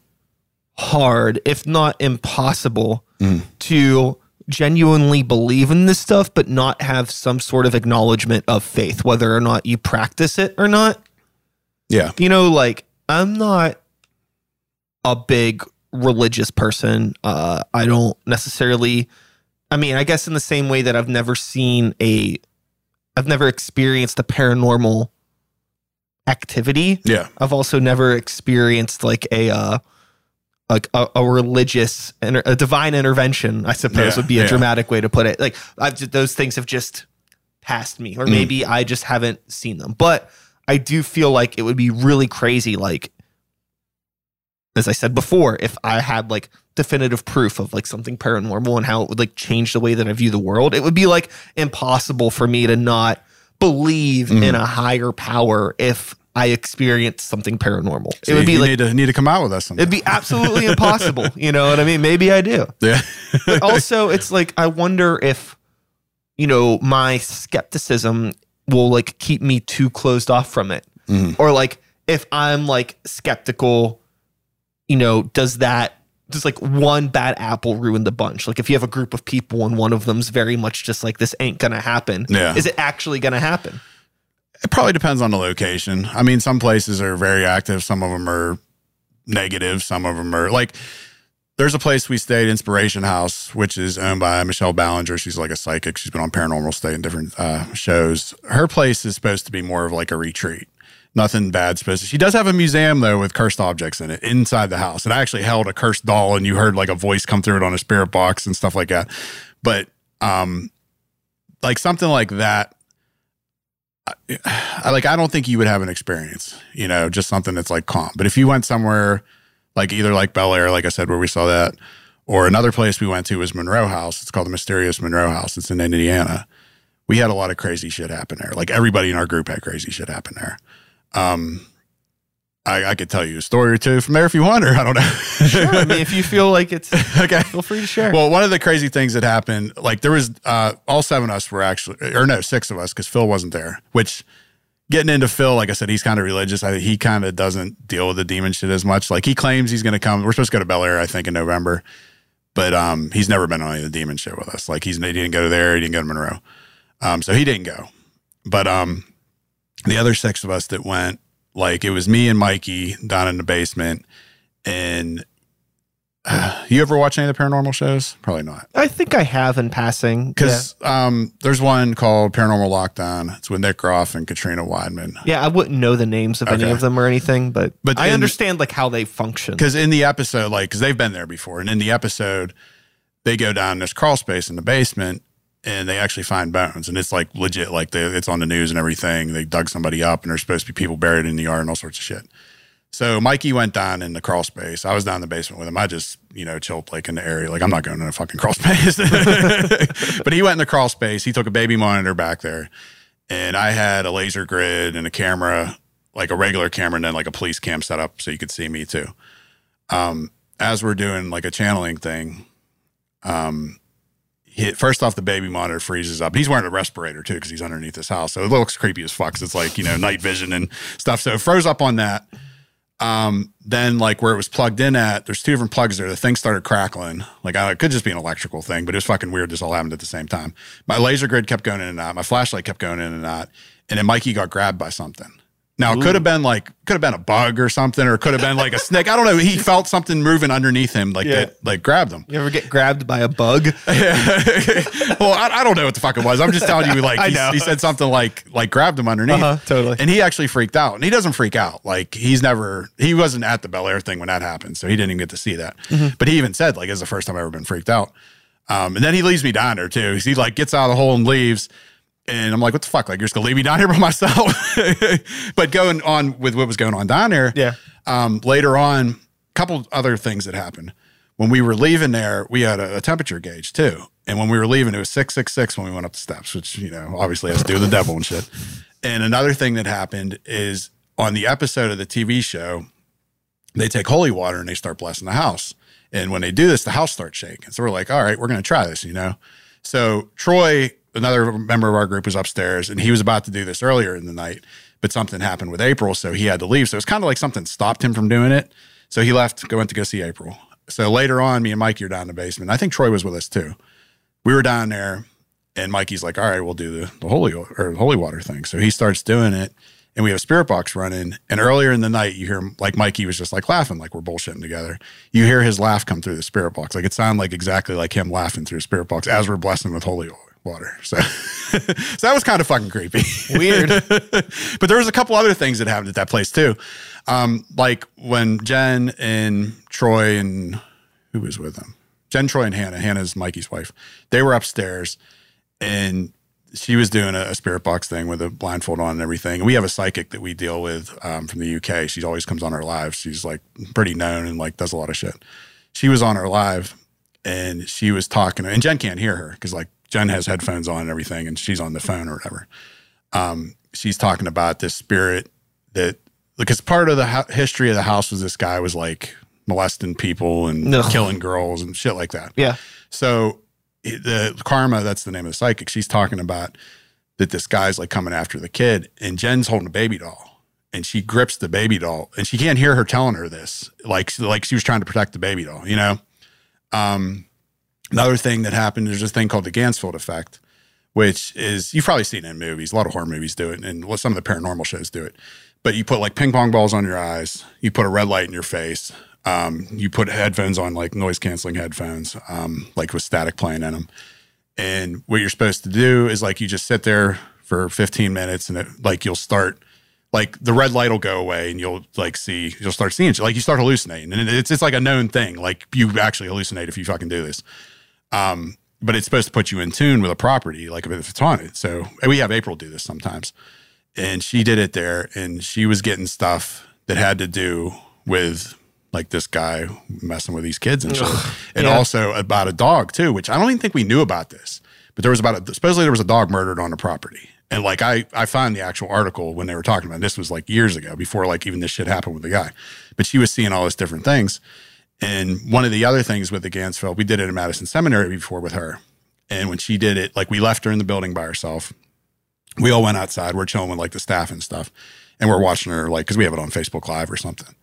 hard, if not impossible, Mm. to genuinely believe in this stuff, but not have some sort of acknowledgement of faith, whether or not you practice it or not. Yeah. You know, like I'm not a big religious person. Uh, I don't necessarily. I mean, I guess in the same way that I've never seen a, I've never experienced a paranormal activity. Yeah. I've also never experienced like a, uh, like a, a religious, and a divine intervention. I suppose Yeah, would be a yeah. dramatic way to put it. Like I've those things have just passed me, or Mm. maybe I just haven't seen them. But I do feel like it would be really crazy, like as I said before, if I had like definitive proof of like something paranormal and how it would like change the way that I view the world, it would be like impossible for me to not believe Mhm. in a higher power if I experienced something paranormal. So it would be like need to need to come out with us. Sometime. it'd be absolutely impossible. You know what I mean? Maybe I do. yeah. But also, it's like I wonder if you know my skepticism will like keep me too closed off from it, Mhm. or like if I'm like skeptical, you know, does that does like one bad apple ruin the bunch? Like if you have a group of people and one of them's very much just like this ain't gonna happen. Yeah. Is it actually gonna happen? It probably depends on the location. I mean, some places are very active. Some of them are negative. Some of them are like. There's a place we stayed, Inspiration House, which is owned by Michelle Belanger. She's like a psychic. She's been on Paranormal State and different uh, shows. Her place is supposed to be more of like a retreat. Nothing bad supposed. She does have a museum though with cursed objects in it inside the house. And I actually held a cursed doll, and you heard like a voice come through it on a spirit box and stuff like that. But um, like something like that, I like I don't think you would have an experience, you know, just something that's like calm. But if you went somewhere like either like Bellaire, like I said, where we saw that, or another place we went to was Monroe House. It's called the Mysterious Monroe House. It's in Indiana. We had a lot of crazy shit happen there. Like everybody in our group had crazy shit happen there. Um I, I could tell you a story or two from there if you want, or I don't know. Sure. I mean, if you feel like it's, okay. feel free to share. Well, one of the crazy things that happened, like there was uh, all seven of us were actually, or no, six of us, because Phil wasn't there. Which getting into Phil, like I said, he's kind of religious. I, he kind of doesn't deal with the demon shit as much. Like he claims he's going to come. We're supposed to go to Bellaire, I think, in November, but um, he's never been on any of the demon shit with us. Like he's he didn't go there, he didn't go to Monroe, um, so he didn't go. But um, the other six of us that went, like it was me and Mikey down in the basement, and uh, you ever watch any of the paranormal shows? Probably not. I think I have in passing. Because um, there's one called Paranormal Lockdown. It's with Nick Groff and Katrina Weidman. yeah. yeah, I wouldn't know the names of any of them or anything, but But I in- understand like how they function. Because in the episode, like, because they've been there before, and in the episode, they go down this crawl space in the basement, and they actually find bones, and it's like legit, like they, it's on the news and everything. They dug somebody up, and there's supposed to be people buried in the yard and all sorts of shit. So Mikey went down in the crawl space. I was down in the basement with him. I just, you know, chilled like in the area. Like I'm not going in a fucking crawl space. but he went in the crawl space. He took a baby monitor back there, and I had a laser grid and a camera, like a regular camera, and then like a police cam set up so you could see me too. Um, as we're doing like a channeling thing, um, he, first off, the baby monitor freezes up. He's wearing a respirator too because he's underneath his house, so it looks creepy as fuck. it's like you know night vision and stuff. So it froze up on that. Um, then like where it was plugged in at, there's two different plugs there. The thing started crackling. Like I, it could just be an electrical thing, but it was fucking weird. This all happened at the same time. My laser grid kept going in and out. My flashlight kept going in and out. And then Mikey got grabbed by something. Now it could have been like could have been a bug or something, or it could have been like a snake. I don't know. He felt something moving underneath him, like Yeah. that, like grabbed him. you ever get grabbed by a bug? well, I, I don't know what the fuck it was. I'm just telling you, like I he, know. he said something like like grabbed him underneath, Uh-huh, totally. and he actually freaked out. And he doesn't freak out. Like he's never he wasn't at the Bellaire thing when that happened, so he didn't even get to see that. Mm-hmm. But he even said like it's the first time I've ever been freaked out. Um, and then he leaves me down there too. He like gets out of the hole and leaves. And I'm like, what the fuck? Like, you're just gonna leave me down here by myself? but going on with what was going on down there, Yeah. um, later on, a couple other things that happened. When we were leaving there, we had a, a temperature gauge too. And when we were leaving, it was 666 when we went up the steps, which, you know, obviously has to do with the devil and shit. And another thing that happened is on the episode of the TV show, they take holy water and they start blessing the house. And when they do this, the house starts shaking. So we're like, all right, we're going to try this, you know? So Troy, another member of our group, was upstairs and he was about to do this earlier in the night, but something happened with April. So he had to leave. So it's kind of like something stopped him from doing it. So he left, went to go see April. So later on, me and Mikey are down in the basement. I think Troy was with us too. We were down there and Mikey's like, all right, we'll do the, the holy or holy water thing. So he starts doing it and we have spirit box running. And earlier in the night, you hear like Mikey was just like laughing, like we're bullshitting together. You hear his laugh come through the spirit box. Like it sounded like exactly like him laughing through spirit box as we're blessing with holy water. So, so that was kind of fucking creepy. Weird. but there was a couple other things that happened at that place too. Um, like when Jen and Troy and who was with them? Jen, Troy, and Hannah. Hannah's Mikey's wife. They were upstairs and she was doing a, a spirit box thing with a blindfold on and everything. And we have a psychic that we deal with um, from the UK. She always comes on our live. She's like pretty known and like does a lot of shit. She was on our live and she was talking, and Jen can't hear her because like Jen has headphones on and everything, and she's on the phone or whatever. Um, she's talking about this spirit that because part of the ho- history of the house was this guy was like molesting people and Ugh. killing girls and shit like that. Yeah. So the karma, that's the name of the psychic. She's talking about that this guy's like coming after the kid, and Jen's holding a baby doll, and she grips the baby doll, and she can't hear her telling her this, like like she was trying to protect the baby doll, you know. Um, another thing that happened there's this thing called the Ganzfeld effect, which is you've probably seen it in movies. A lot of horror movies do it, and some of the paranormal shows do it. But you put like ping pong balls on your eyes, you put a red light in your face, um, you put headphones on, like noise canceling headphones, um, like with static playing in them. And what you're supposed to do is like you just sit there for 15 minutes, and it, like you'll start like the red light will go away and you'll like see you'll start seeing like you start hallucinating and it's it's like a known thing like you actually hallucinate if you fucking do this um but it's supposed to put you in tune with a property like if it's haunted so we have april do this sometimes and she did it there and she was getting stuff that had to do with like this guy messing with these kids and shit and yeah. also about a dog too which i don't even think we knew about this but there was about a, supposedly there was a dog murdered on a property and like I, I found the actual article when they were talking about it. this was like years ago before like even this shit happened with the guy. But she was seeing all these different things. And one of the other things with the Ganzfeld, we did it at Madison Seminary before with her. And when she did it, like we left her in the building by herself. we all went outside. We're chilling with like the staff and stuff, and we're watching her like because we have it on Facebook Live or something.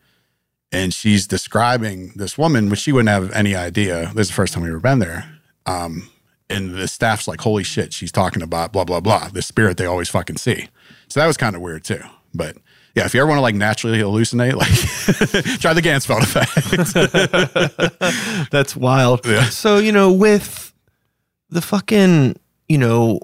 And she's describing this woman, which she wouldn't have any idea. This is the first time we ever been there. Um, and the staff's like, "Holy shit!" She's talking about blah blah blah, the spirit they always fucking see. So that was kind of weird too. But yeah, if you ever want to like naturally hallucinate, like try the Ganzfeld effect. That's wild. Yeah. So, you know, with the fucking, you know,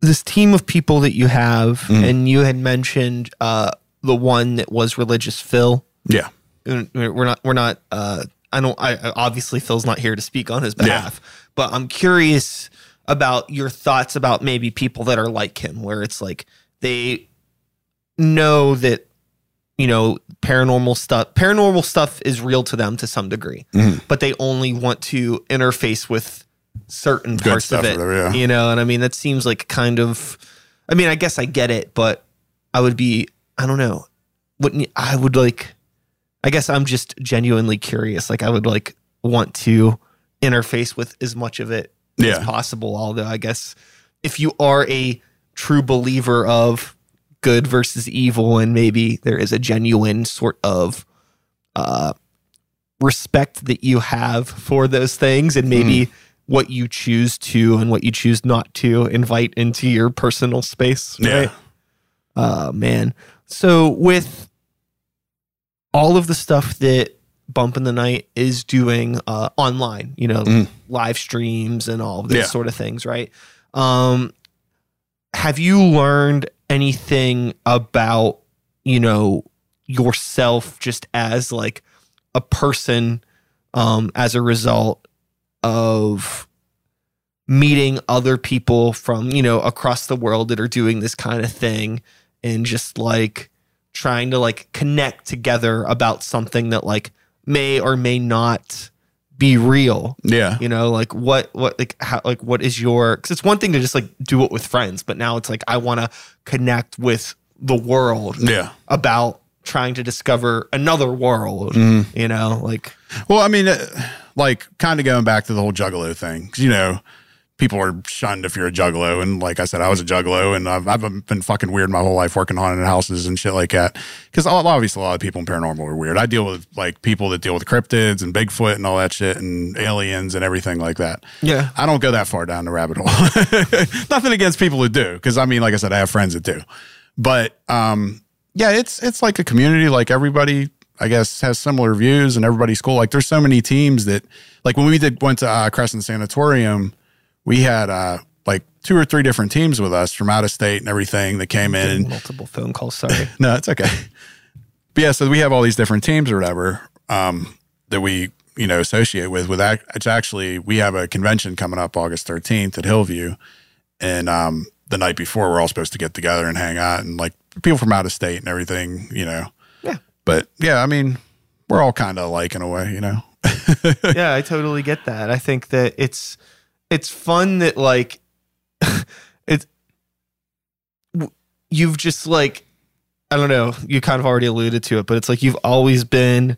this team of people that you have, Mm. and you had mentioned uh the one that was religious Phil. yeah, We're not, we're not, uh, I don't, I I- obviously Phil's not here to speak on his behalf, but I'm curious about your thoughts about maybe people that are like him, where it's like they know that you know paranormal stuff paranormal stuff is real to them to some degree Mhm. but they only want to interface with certain Good parts of it whatever, yeah. you know and i mean that seems like kind of i mean i guess i get it but i would be i don't know wouldn't i would like i guess i'm just genuinely curious like i would like want to interface with as much of it as possible. Although I guess if you are a true believer of good versus evil, and maybe there is a genuine sort of uh, respect that you have for those things, and maybe what you choose to and what you choose not to invite into your personal space. yeah. Right? Uh, man. So with all of the stuff that Bump in the Night is doing uh, online, you know, Mm. live streams and all of those Yeah. sort of things, right? Um, have you learned anything about, you know, yourself just as like a person um, as a result of meeting other people from, you know, across the world that are doing this kind of thing and just like trying to like connect together about something that like may or may not be real yeah. you know like what what like how like what is your because it's one thing to just like do it with friends but now it's like i want to connect with the world Yeah. about trying to discover another world Mhm. you know like Well, I mean, uh, like kind of going back to the whole juggalo thing, 'cause, you know, people are shunned if you're a juggalo. And like I said, I was a juggalo and I've, I've been fucking weird my whole life working haunted houses and shit like that. Cause obviously a lot of people in paranormal are weird. I deal with like people that deal with cryptids and Bigfoot and all that shit and aliens and everything like that. yeah I don't go that far down the rabbit hole. Nothing against people who do, because I mean, like I said, I have friends that do. But um, yeah, it's it's like a community. Like everybody, I guess, has similar views, and everybody's cool. Like there's so many teams that, like when we did went to uh, Cresson Sanatorium, we had uh, like two or three different teams with us from out of state and everything that came in. Multiple phone calls sorry no, it's okay. But yeah, so we have all these different teams or whatever um, that we you know associate with. With that, it's actually we have a convention coming up August thirteenth at Hillview, and um, the night before we're all supposed to get together and hang out and like people from out of state and everything, you know. Yeah. But yeah, I mean, we're all kind of alike in a way, you know. yeah, I totally get that. I think that it's it's fun that like it's you've just like I don't know, you kind of already alluded to it, but it's like you've always been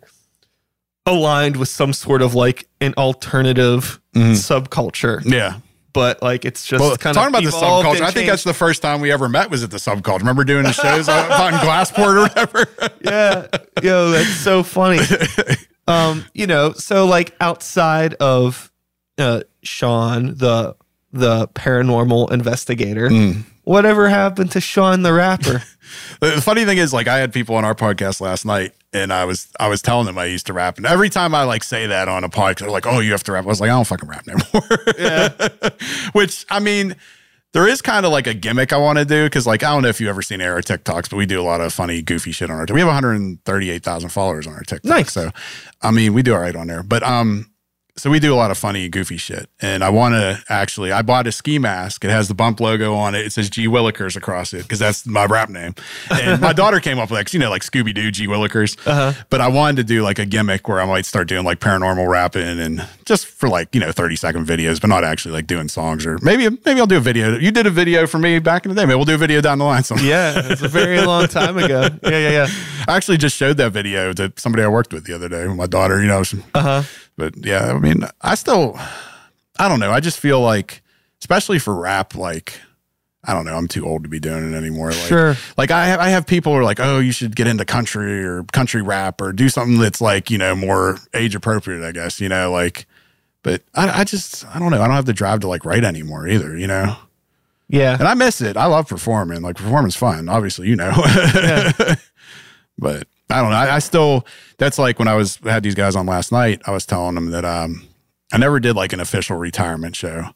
aligned with some sort of like an alternative Mhm. subculture, Yeah. but like it's just Well, kind talking of about the subculture, I think that's the first time we ever met was at the subculture. Remember doing the shows in Glassport or whatever? yeah, yo, that's so funny. um, you know, so like outside of uh Sean, the the paranormal investigator, Mm. whatever happened to Sean the rapper? The funny thing is, like, I had people on our podcast last night, and I was I was telling them I used to rap, and every time I like say that on a podcast, they're like, "Oh, you have to rap." I was like, "I don't fucking rap anymore." Yeah. Which I mean, there is kind of like a gimmick I want to do because, like, I don't know if you've ever seen our TikToks, but we do a lot of funny, goofy shit on our. We have 138,000 followers on our TikTok. Nice. So, I mean, we do all right on there, but um. So we do a lot of funny, and goofy shit, and I want to actually. I bought a ski mask. It has the bump logo on it. It says G Willikers across it because that's my rap name. And my daughter came up with 'cause, you know, like Scooby Doo, G Willikers. Uh-huh. But I wanted to do like a gimmick where I might start doing like paranormal rapping and just for like you know thirty second videos, but not actually like doing songs or maybe maybe I'll do a video. You did a video for me back in the day. Maybe we'll do a video down the line. Some Yeah, it's a very long time ago. Yeah, yeah, yeah. I actually just showed that video to somebody I worked with the other day with my daughter. You know, Uh huh. But yeah, I mean, I still, I don't know. I just feel like, especially for rap, like, I don't know. I'm too old to be doing it anymore. Like, Sure. Like I have, I have people who are like, oh, you should get into country or country rap or do something that's like, you know, more age appropriate, I guess, you know, like, but I, I just, I don't know. I don't have the drive to like write anymore either, you know? Yeah. And I miss it. I love performing. Like performing's fun, obviously, you know. but I don't know. I, I still that's like when I was had these guys on last night, I was telling them that um I never did like an official retirement show.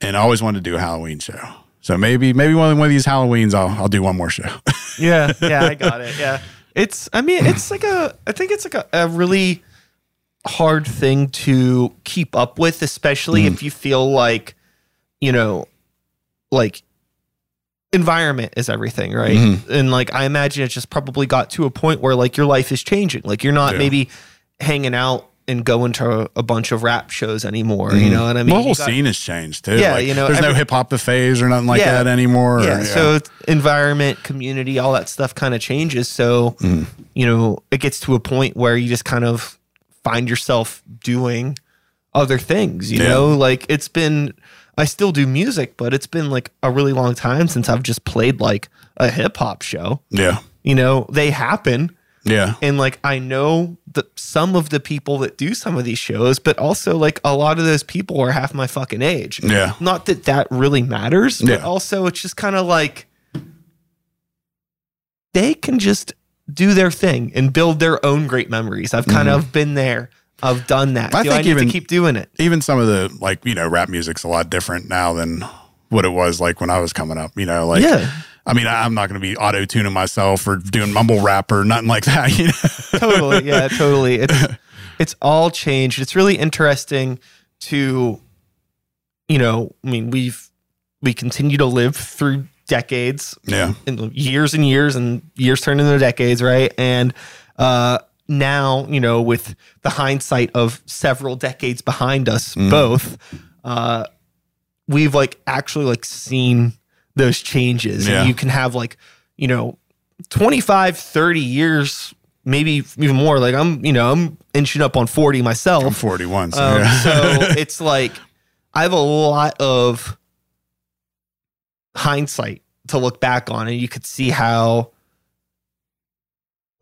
And I always wanted to do a Halloween show. So maybe maybe one, of, one of these Halloweens I'll I'll do one more show. yeah, yeah, I got it. Yeah. It's I mean, it's like a I think it's like a, a really hard thing to keep up with, especially if you feel like, you know, like environment is everything, right? Mm-hmm. And like I imagine it just probably got to a point where like your life is changing. Like you're not Yeah. maybe hanging out and going to a bunch of rap shows anymore. You mm-hmm. know what I mean? the whole got- scene has changed too. Yeah, Like, you know, there's no hip hop buffets or nothing like Yeah. that anymore. or- yeah, so environment community all that stuff kind of changes so mm-hmm. you know it gets to a point where you just kind of find yourself doing other things you Yeah. know like it's been i still do music but it's been like a really long time since i've just played like a hip-hop show. Yeah, you know they happen. Yeah, and like i know that some of the people that do some of these shows but also like a lot of those people are half my fucking age. Yeah, not that that really matters, but Yeah. also it's just kind of like they can just do their thing and build their own great memories. I've kind of mm-hmm. been there. I've done that. I Do I think need even- to keep doing it? even some of the like you know rap music's a lot different now than what it was like when I was coming up. You know, like Yeah. I mean, I- I'm not going to be auto tuning myself or doing mumble rap or nothing like that. You know, totally. Yeah, totally. It's it's all changed. It's really interesting to you know, I mean, we've we continue to live through decades yeah, and years and years and years turn into decades, right? And uh, now, you know, with the hindsight of several decades behind us, Mm. both, uh, we've like actually like seen those changes. Yeah. And you can have like, you know, 25, 30 years, maybe even more. Like I'm, you know, I'm inching up on 40 myself. I'm 41. So, Um, yeah. so it's like I have a lot of hindsight to look back on, and you could see how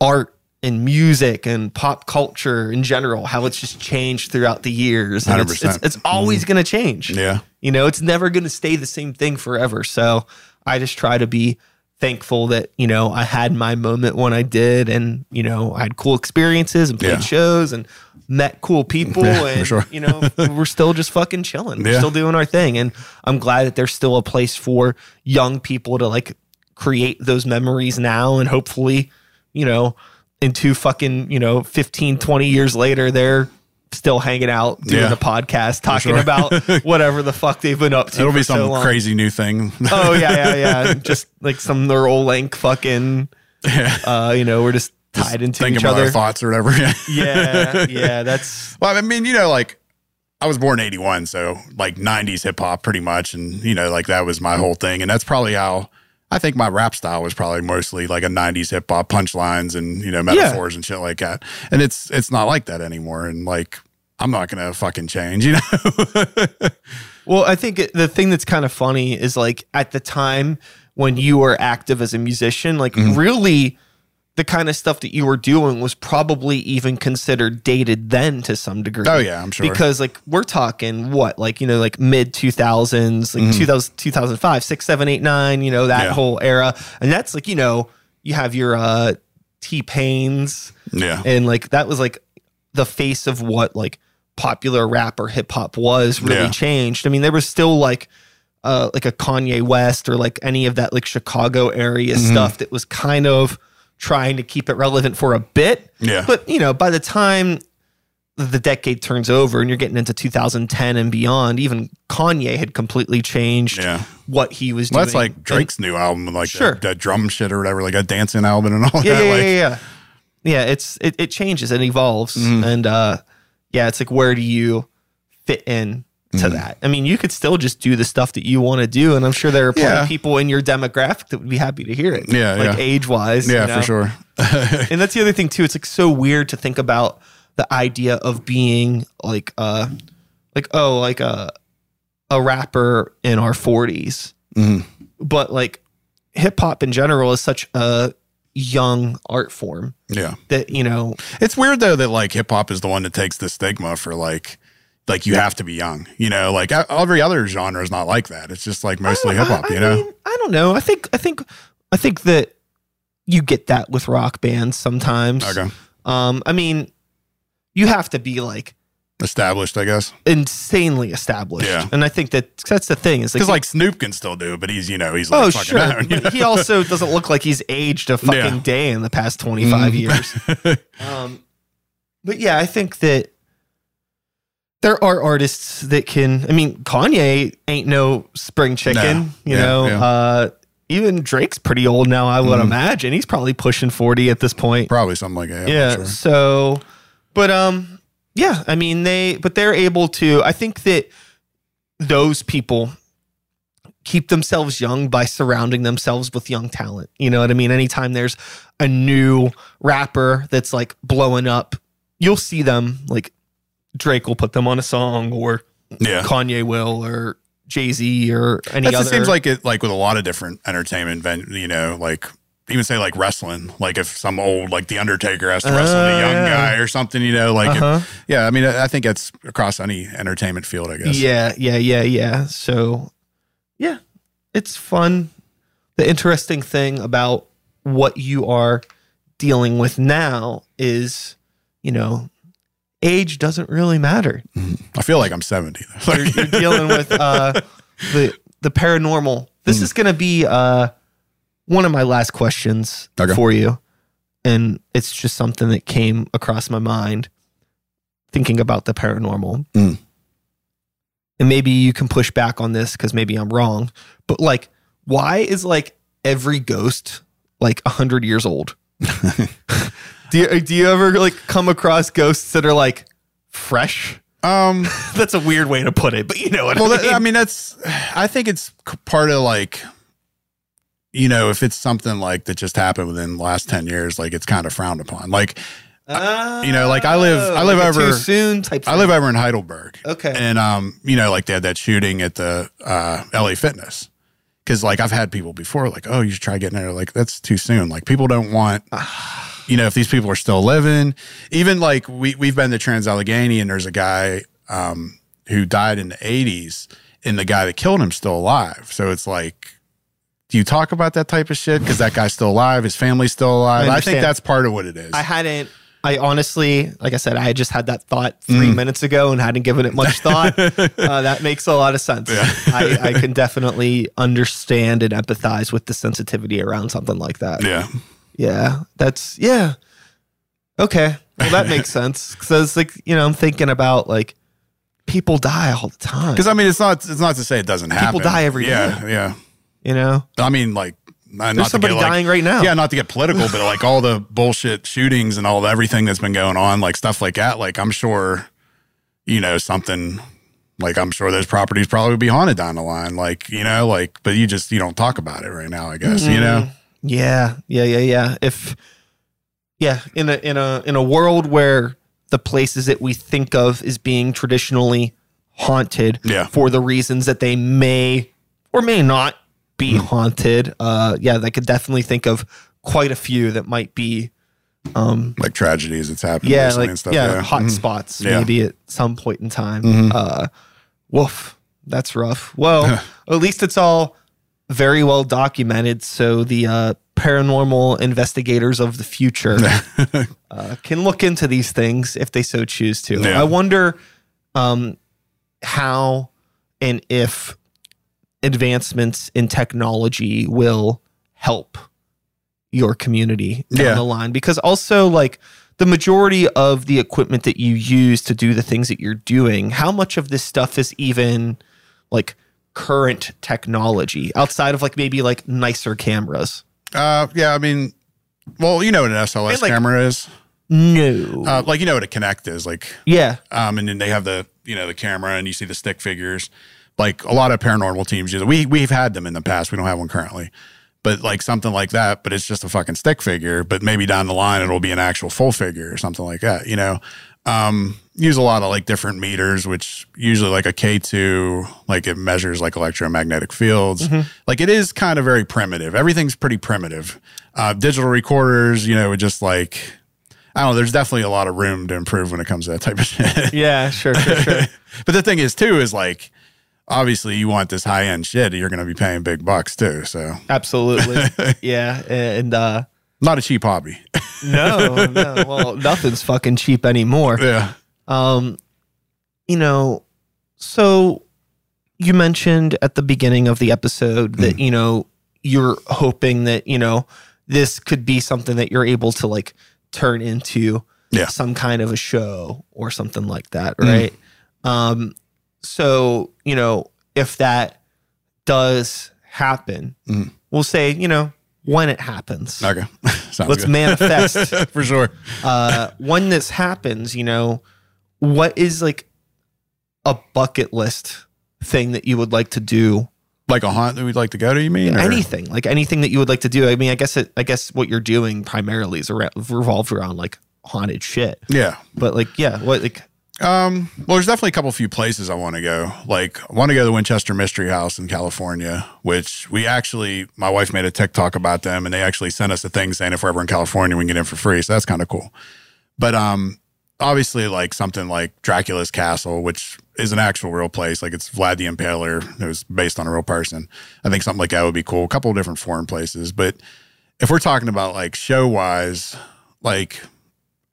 art and music and pop culture in general, how it's just changed throughout the years. And it's, it's, 100%. it's always going to change. yeah, You know, it's never going to stay the same thing forever. So I just try to be thankful that, you know, I had my moment when I did and, you know, I had cool experiences and played Yeah. shows and met cool people Yeah, and, sure. you know, we're still just fucking chilling. We're still doing our thing. And I'm glad that there's still a place for young people to like create those memories now and hopefully, you know, into fucking, you know, 15, 20 years later, they're still hanging out doing Yeah. a podcast talking sure. about whatever the fuck they've been up to. it'll be for so some crazy new thing. Oh yeah, yeah, yeah. just like some neural link fucking yeah. uh, you know, we're just tied into Thinking each other. thoughts or whatever. Yeah. Yeah, yeah, that's Well, I mean, you know, like I was born 81, so like 90s hip hop pretty much. And, you know, like that was my whole thing. And that's probably how I think my rap style was probably mostly like a 90s hip hop punchlines and, you know, metaphors and shit like that. And it's, it's not like that anymore. And like, I'm not going to fucking change, you know? Well, I think the thing that's kind of funny is like at the time when you were active as a musician, like Mm-hmm. really the kind of stuff that you were doing was probably even considered dated then to some degree. Oh, yeah, I'm sure. Because like we're talking what, like, you know, like mid 2000s, like 2000, 2005, 6, 7, 8, 9, you know, that Mm-hmm. Yeah. whole era. And that's like, you know, you have your uh T Pains yeah. and like that was like the face of what like popular rap or hip hop was really Yeah. changed. I mean, there was still like uh like a Kanye West or like any of that like Chicago area Mm-hmm. stuff that was kind of trying to keep it relevant for a bit. Yeah. But you know, by the time the decade turns over and you're getting into 2010 and beyond, even Kanye had completely changed Yeah. what he was Well, doing. that's like And- Drake's new album, like Sure. that, that drum shit or whatever, like a dancing album and all yeah, that. yeah, like, yeah, yeah. Yeah, it's it, it changes, it evolves, Mm-hmm. and uh, yeah, it's like where do you fit in to Mm-hmm. that? I mean, you could still just do the stuff that you want to do, and I'm sure there are plenty Yeah. of people in your demographic that would be happy to hear it. Yeah, like yeah. age wise. Yeah, for sure. and that's the other thing too. It's like so weird to think about the idea of being like uh like oh like a a rapper in our 40s Mhm. but like hip hop in general is such a young art form Yeah. that you know It's weird though that like hip hop is the one that takes the stigma for like like you have to be young. You know, like every other genre is not like that. It's just like mostly hip hop. You know. mean, I don't know. I think I think I think that you get that with rock bands sometimes. okay. Um, I mean, you have to be like Established, I guess. insanely established, Yeah. and I think that that's the thing is Because like Snoop can still do it, but he's you know he's like oh fucking sure, you know? he also doesn't look like he's aged a fucking Yeah. Mm-hmm. day in the past twenty five years. Um, but yeah, I think that there are artists that can. I mean, Kanye ain't no spring chicken. No. You Yeah, know, yeah. Uh, even Drake's pretty old now. I would Mhm. imagine he's probably pushing forty at this point. Probably something like that. yeah. Sure. So, but um, yeah. I mean, they but they're able to. I think that those people keep themselves young by surrounding themselves with young talent. You know what I mean? Anytime there's a new rapper that's like blowing up, you'll see them like Drake will put them on a song or Yeah. Kanye will or Jay Z or any That's, other. it seems like it like with a lot of different entertainment you know, like even say like wrestling, like if some old like the Undertaker has to wrestle Uh, a young yeah. guy or something, you know, like Uh-huh. yeah, I mean I I think it's across any entertainment field, I guess. Yeah, yeah, yeah, yeah. So, yeah, it's fun. The interesting thing about what you are dealing with now is, you know, age doesn't really matter. I feel like I'm 70. You're, you're dealing with uh, the the paranormal. This Mm. is going to be uh, one of my last questions Okay. for you, and it's just something that came across my mind thinking about the paranormal. Mm. And maybe you can push back on this because maybe I'm wrong, but like, why is like every ghost like a hundred years old? do you do you ever like come across ghosts that are like fresh? um That's a weird way to put it, but you know what well I that, mean. I mean that's I think it's part of like you know, if it's something like that just happened within the last 10 years, like it's kind of frowned upon. Like you know, like I live- I live Like over- soon type. I live over in Heidelberg. Okay. And um, you know, like they had that shooting at the uh LA Fitness. Cause like I've had people before, like, oh, you should try getting there. Like, that's too soon. Like people don't want you know, if these people are still living, even like we we've been to Trans Allegheny and there's a guy um who died in the eighties and the guy that killed him still alive. So it's like do you talk about that type of shit? Because that guy's still alive, his family's still alive. I I, think that's part of what it is. I hadn't. I honestly, like I said, I just had that thought three Mm. minutes ago and hadn't given it much thought. uh, that makes a lot of sense. I, I can definitely understand and empathize with the sensitivity around something like that. yeah. Yeah, that's yeah. Okay, well that makes sense because it's like you know I'm thinking about like people die all the time. Because I mean, it's not it's not to say it doesn't happen. People die every yeah, Yeah, you know, I mean, like not, there's to somebody get, like, dying right now. Yeah, not to get political, but like all the bullshit shootings and all the, everything that's been going on, like stuff like that. Like I'm sure, you know, something like I'm sure those properties probably would be haunted down the line. Like you know, like but you just you don't talk about it right now. I guess you mm-hmm. know. Yeah, yeah, yeah, yeah. If yeah, in a in a in a world where the places that we think of as being traditionally haunted Yeah. for the reasons that they may or may not be Hmm. haunted, uh yeah, I could definitely think of quite a few that might be um Like tragedies that's happened. yeah, recently like and stuff. yeah, hot Mhm. spots Yeah. maybe at some point in time. Mhm. Uh woof, that's rough. Well, at least it's all very well documented so the uh paranormal investigators of the future uh, can look into these things if they so choose to. Yeah. I wonder um, how and if advancements in technology will help your community down Yeah. the line because also like the majority of the equipment that you use to do the things that you're doing how much of this stuff is even like current technology outside of like maybe like nicer cameras Uh, yeah, I mean, well, you know what an SLS like- camera is. no Uh, like you know what a Kinect is. Like yeah um, and then they have the you know the camera and you see the stick figures. Like a lot of paranormal teams use it. We we've had them in the past. We don't have one currently, but like something like that, but it's just a fucking stick figure. But maybe down the line it'll be an actual full figure or something like that. You know, um, use a lot of like different meters, which usually like a K2, like it measures like electromagnetic fields. Like it is kind of very primitive. Everything's pretty primitive. Uh, digital recorders, you know, just like, I don't know, there's definitely a lot of room to improve when it comes to that type of shit. Yeah, sure, sure, sure. but the thing is, too, is like, obviously you want this high end shit, you're going to be paying big bucks too. So, Absolutely. yeah. And uh not a cheap hobby. no, no. Well, nothing's fucking cheap anymore. yeah. Um, you know, so you mentioned at the beginning of the episode that, you know, you're hoping that, you know, this could be something that you're able to like turn into Yeah. some kind of a show or something like that, right? Um, so, you know, if that does happen, Mhm. we'll say, you know, when it happens. Okay. Sounds Let's good. manifest For sure. uh, when this happens, you know, what is like a bucket list thing that you would like to do? Like a haunt that we'd like to go to, you mean? or- Anything, like anything that you would like to do. I mean, I guess it, I guess what you're doing primarily is around, revolved around like haunted shit. Yeah. But like, yeah, what like, Um, well, there's definitely a couple of few places I want to go. Like, I want to go to the Winchester Mystery House in California, which we actually, my wife made a TikTok about them, and they actually sent us a thing saying if we're ever in California, we can get in for free. So that's kind of cool. But um, obviously, like something like Dracula's Castle, which is an actual real place, like it's Vlad the Impaler. It was based on a real person. I think something like that would be cool. A couple of different foreign places, but if we're talking about like show wise, like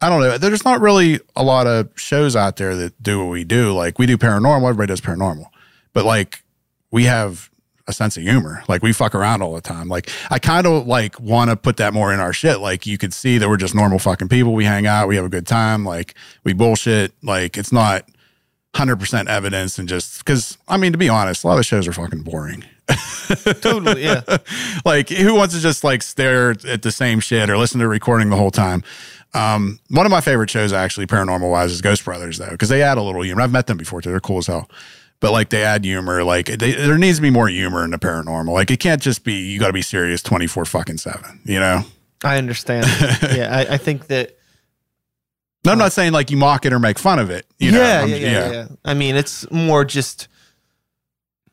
I don't know. There's not really a lot of shows out there that do what we do. Like we do paranormal, everybody does paranormal. But like we have a sense of humor. Like we fuck around all the time. Like I kind of like want to put that more in our shit. Like you could see that we're just normal fucking people. We hang out, we have a good time, like we bullshit. Like it's not 100% evidence and just cuz I mean to be honest, a lot of shows are fucking boring. totally, yeah. like who wants to just like stare at the same shit or listen to a recording the whole time um, one of my favorite shows actually paranormal wise is ghost brothers though because they add a little humor i've met them before too they're cool as hell but like they add humor like they, there needs to be more humor in the paranormal like it can't just be you got to be serious 24 fucking 7 you know I understand. yeah, I, I think that. and i'm not saying like you mock it or make fun of it you know yeah, I'm- yeah, yeah, yeah, yeah. I mean, it's more just.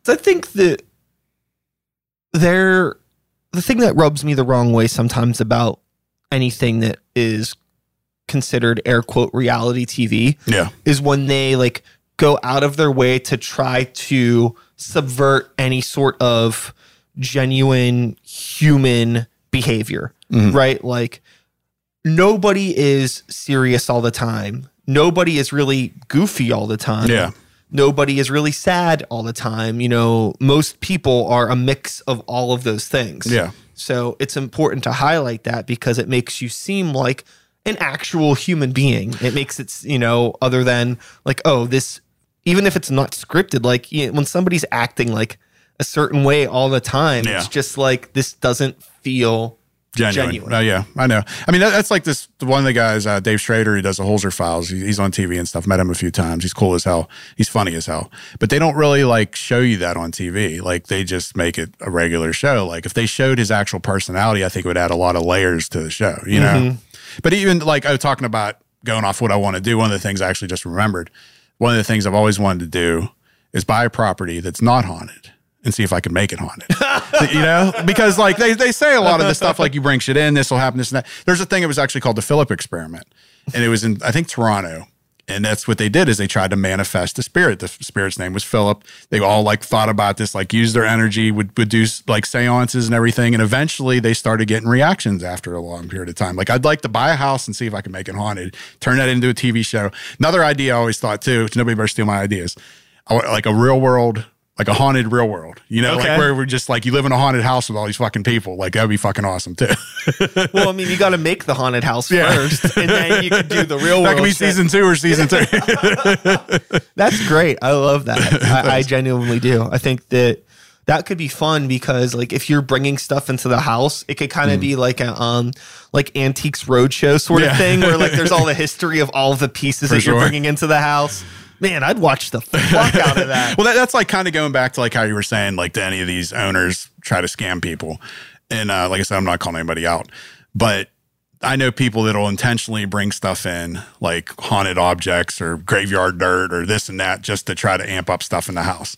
I think that there, the thing that rubs me the wrong way sometimes about anything that is considered air quote reality TV yeah is when they like go out of their way to try to subvert any sort of genuine human behavior, Mhm. right? Like nobody is serious all the time. Nobody is really goofy all the time. yeah Nobody is really sad all the time. You know, most people are a mix of all of those things. yeah So it's important to highlight that because it makes you seem like an actual human being. It makes it, you know, other than like, oh, this, even if it's not scripted, like you know, when somebody's acting like a certain way all the time, Yeah. it's just like this doesn't feel Genuine. Genuine. Oh yeah, I know. I mean, that, that's like this. One of the guys, uh, Dave Schrader, he does the Holzer Files. He, he's on TV and stuff. Met him a few times. He's cool as hell. He's funny as hell. But they don't really like show you that on TV. Like they just make it a regular show. Like if they showed his actual personality, I think it would add a lot of layers to the show. You know. But even like I was talking about going off what I want to do. One of the things I actually just remembered. One of the things I've always wanted to do is buy a property that's not haunted and see if I can make it haunted. you know, because like they, they say a lot of the stuff like you bring shit in, this will happen, this and that. There's a thing that was actually called the Philip experiment, and it was in I think Toronto. And that's what they did is they tried to manifest the spirit. The spirit's name was Philip. They all like thought about this, like use their energy, would, would do like seances and everything. And eventually they started getting reactions after a long period of time. Like I'd like to buy a house and see if I can make it haunted, turn that into a TV show. Another idea I always thought too, nobody better steal my ideas. I like a real world, like a haunted real world, you know, Okay. like where we're just like you live in a haunted house with all these fucking people. Like that'd be fucking awesome too. well, I mean, you got to make the haunted house Yeah. first, and then you can do the real that world. could be shit. season two or season three. That's great. I love that. I, I genuinely do. I think that that could be fun because, like, if you're bringing stuff into the house, it could kind of be like a um, like antiques roadshow sort. Yeah. of thing, where like there's all the history of all the pieces that sure. you're bringing into the house. Man, I'd watch the fuck out of that. Well, that, that's like kind of going back to like how you were saying, like, do any of these owners try to scam people? and uh, like I said, I'm not calling anybody out, but I know people that'll intentionally bring stuff in, like haunted objects or graveyard dirt or this and that, just to try to amp up stuff in the house.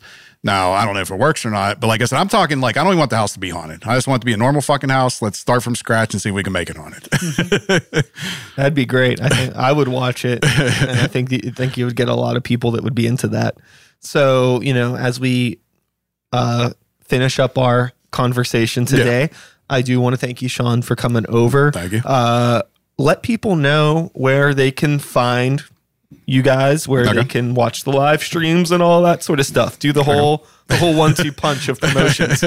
Now, I don't know if it works or not, but like I said, I'm talking like I don't even want the house to be haunted. I just want it to be a normal fucking house. Let's start from scratch and see if we can make it haunted. That'd be great. I think I would watch it, and I think I think you would get a lot of people that would be into that. So you know, as we uh, finish up our conversation today, I do want to thank you, Sean, for coming over. Thank you. Uh, let people know where they can find you guys, where they can watch the live streams and all that sort of stuff. Do the whole the whole one two punch of promotions.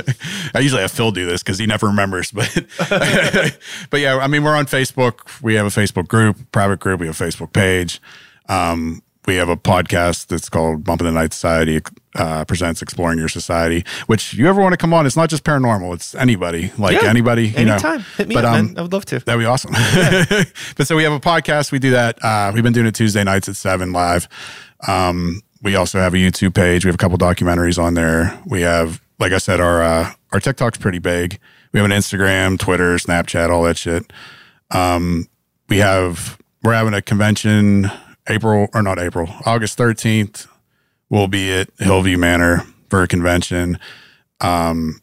I usually have Phil do this because he never remembers. But but yeah, I mean, we're on Facebook. We have a Facebook group, private group. We have a Facebook page. Um, we have a podcast that's called Bump in the Night Society uh, presents Exploring Your Society. Which you ever want to come on? It's not just paranormal. It's anybody, like Yeah. anybody. You Anytime, know. hit me But, up, um, man. I would love to. That'd be awesome. but so we have a podcast. We do that. Uh, we've been doing it Tuesday nights at seven live. Um, we also have a YouTube page. We have a couple documentaries on there. We have, like I said, our uh, our TikTok's pretty big. We have an Instagram, Twitter, Snapchat, all that shit. Um, we have we're having a convention April or not April, August thirteenth. We'll be at Hillview Manor for a convention. Um,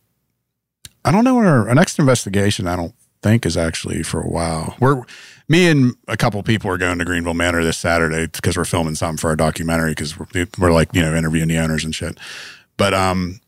I don't know when our, our next investigation. I don't think is actually for a while. We're me and a couple people are going to Greenville Manor this Saturday because we're filming something for our documentary because we're, we're like you know interviewing the owners and shit. But um,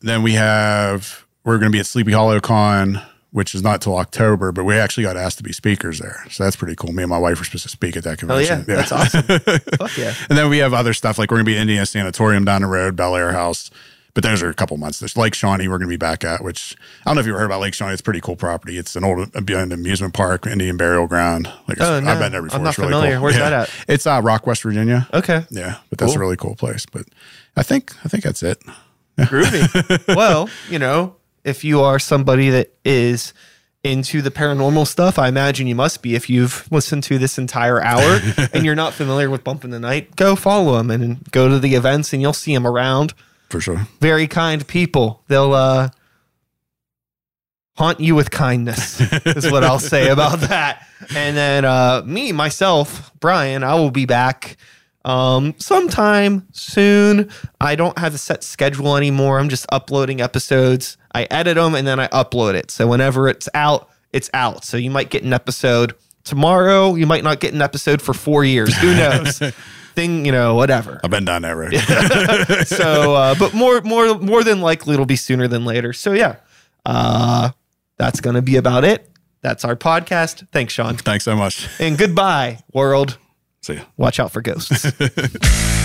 then we have we're going to be at Sleepy Hollow Con, which is not till October, but we actually got asked to be speakers there, so that's pretty cool. Me and my wife were supposed to speak at that convention. Oh yeah, convention. that's awesome. Fuck yeah. And then we have other stuff like we're going to be at Indiana Sanatorium down the road, Bellaire House. But those are a couple months. There's Lake Shawnee we're going to be back at, which I don't know if you ever heard about Lake Shawnee. It's a pretty cool property. It's an old abandoned amusement park, Indian burial ground. Like Oh, no. I've been there before. I'm not it's really familiar. cool. Where's Yeah. that at? It's uh, Rock, West Virginia. Okay. Yeah, but that's Cool. a really cool place. But I think I think that's it. Groovy. well, you know, if you are somebody that is into the paranormal stuff, I imagine you must be if you've listened to this entire hour and you're not familiar with Bump in the Night, go follow them and go to the events and you'll see them around. For sure. Very kind people. They'll uh haunt you with kindness is what I'll say about that. And then uh me myself, Brian, I will be back um sometime soon. I don't have a set schedule anymore. I'm just uploading episodes. I edit them and then I upload it. So whenever it's out, it's out. So you might get an episode tomorrow, you might not get an episode for 4 years. Who knows? Thing, you know, whatever I've been down that road. so uh, but more more more than likely it'll be sooner than later so yeah uh that's gonna be about it that's our podcast thanks sean Thanks so much. and goodbye world See ya. watch out for ghosts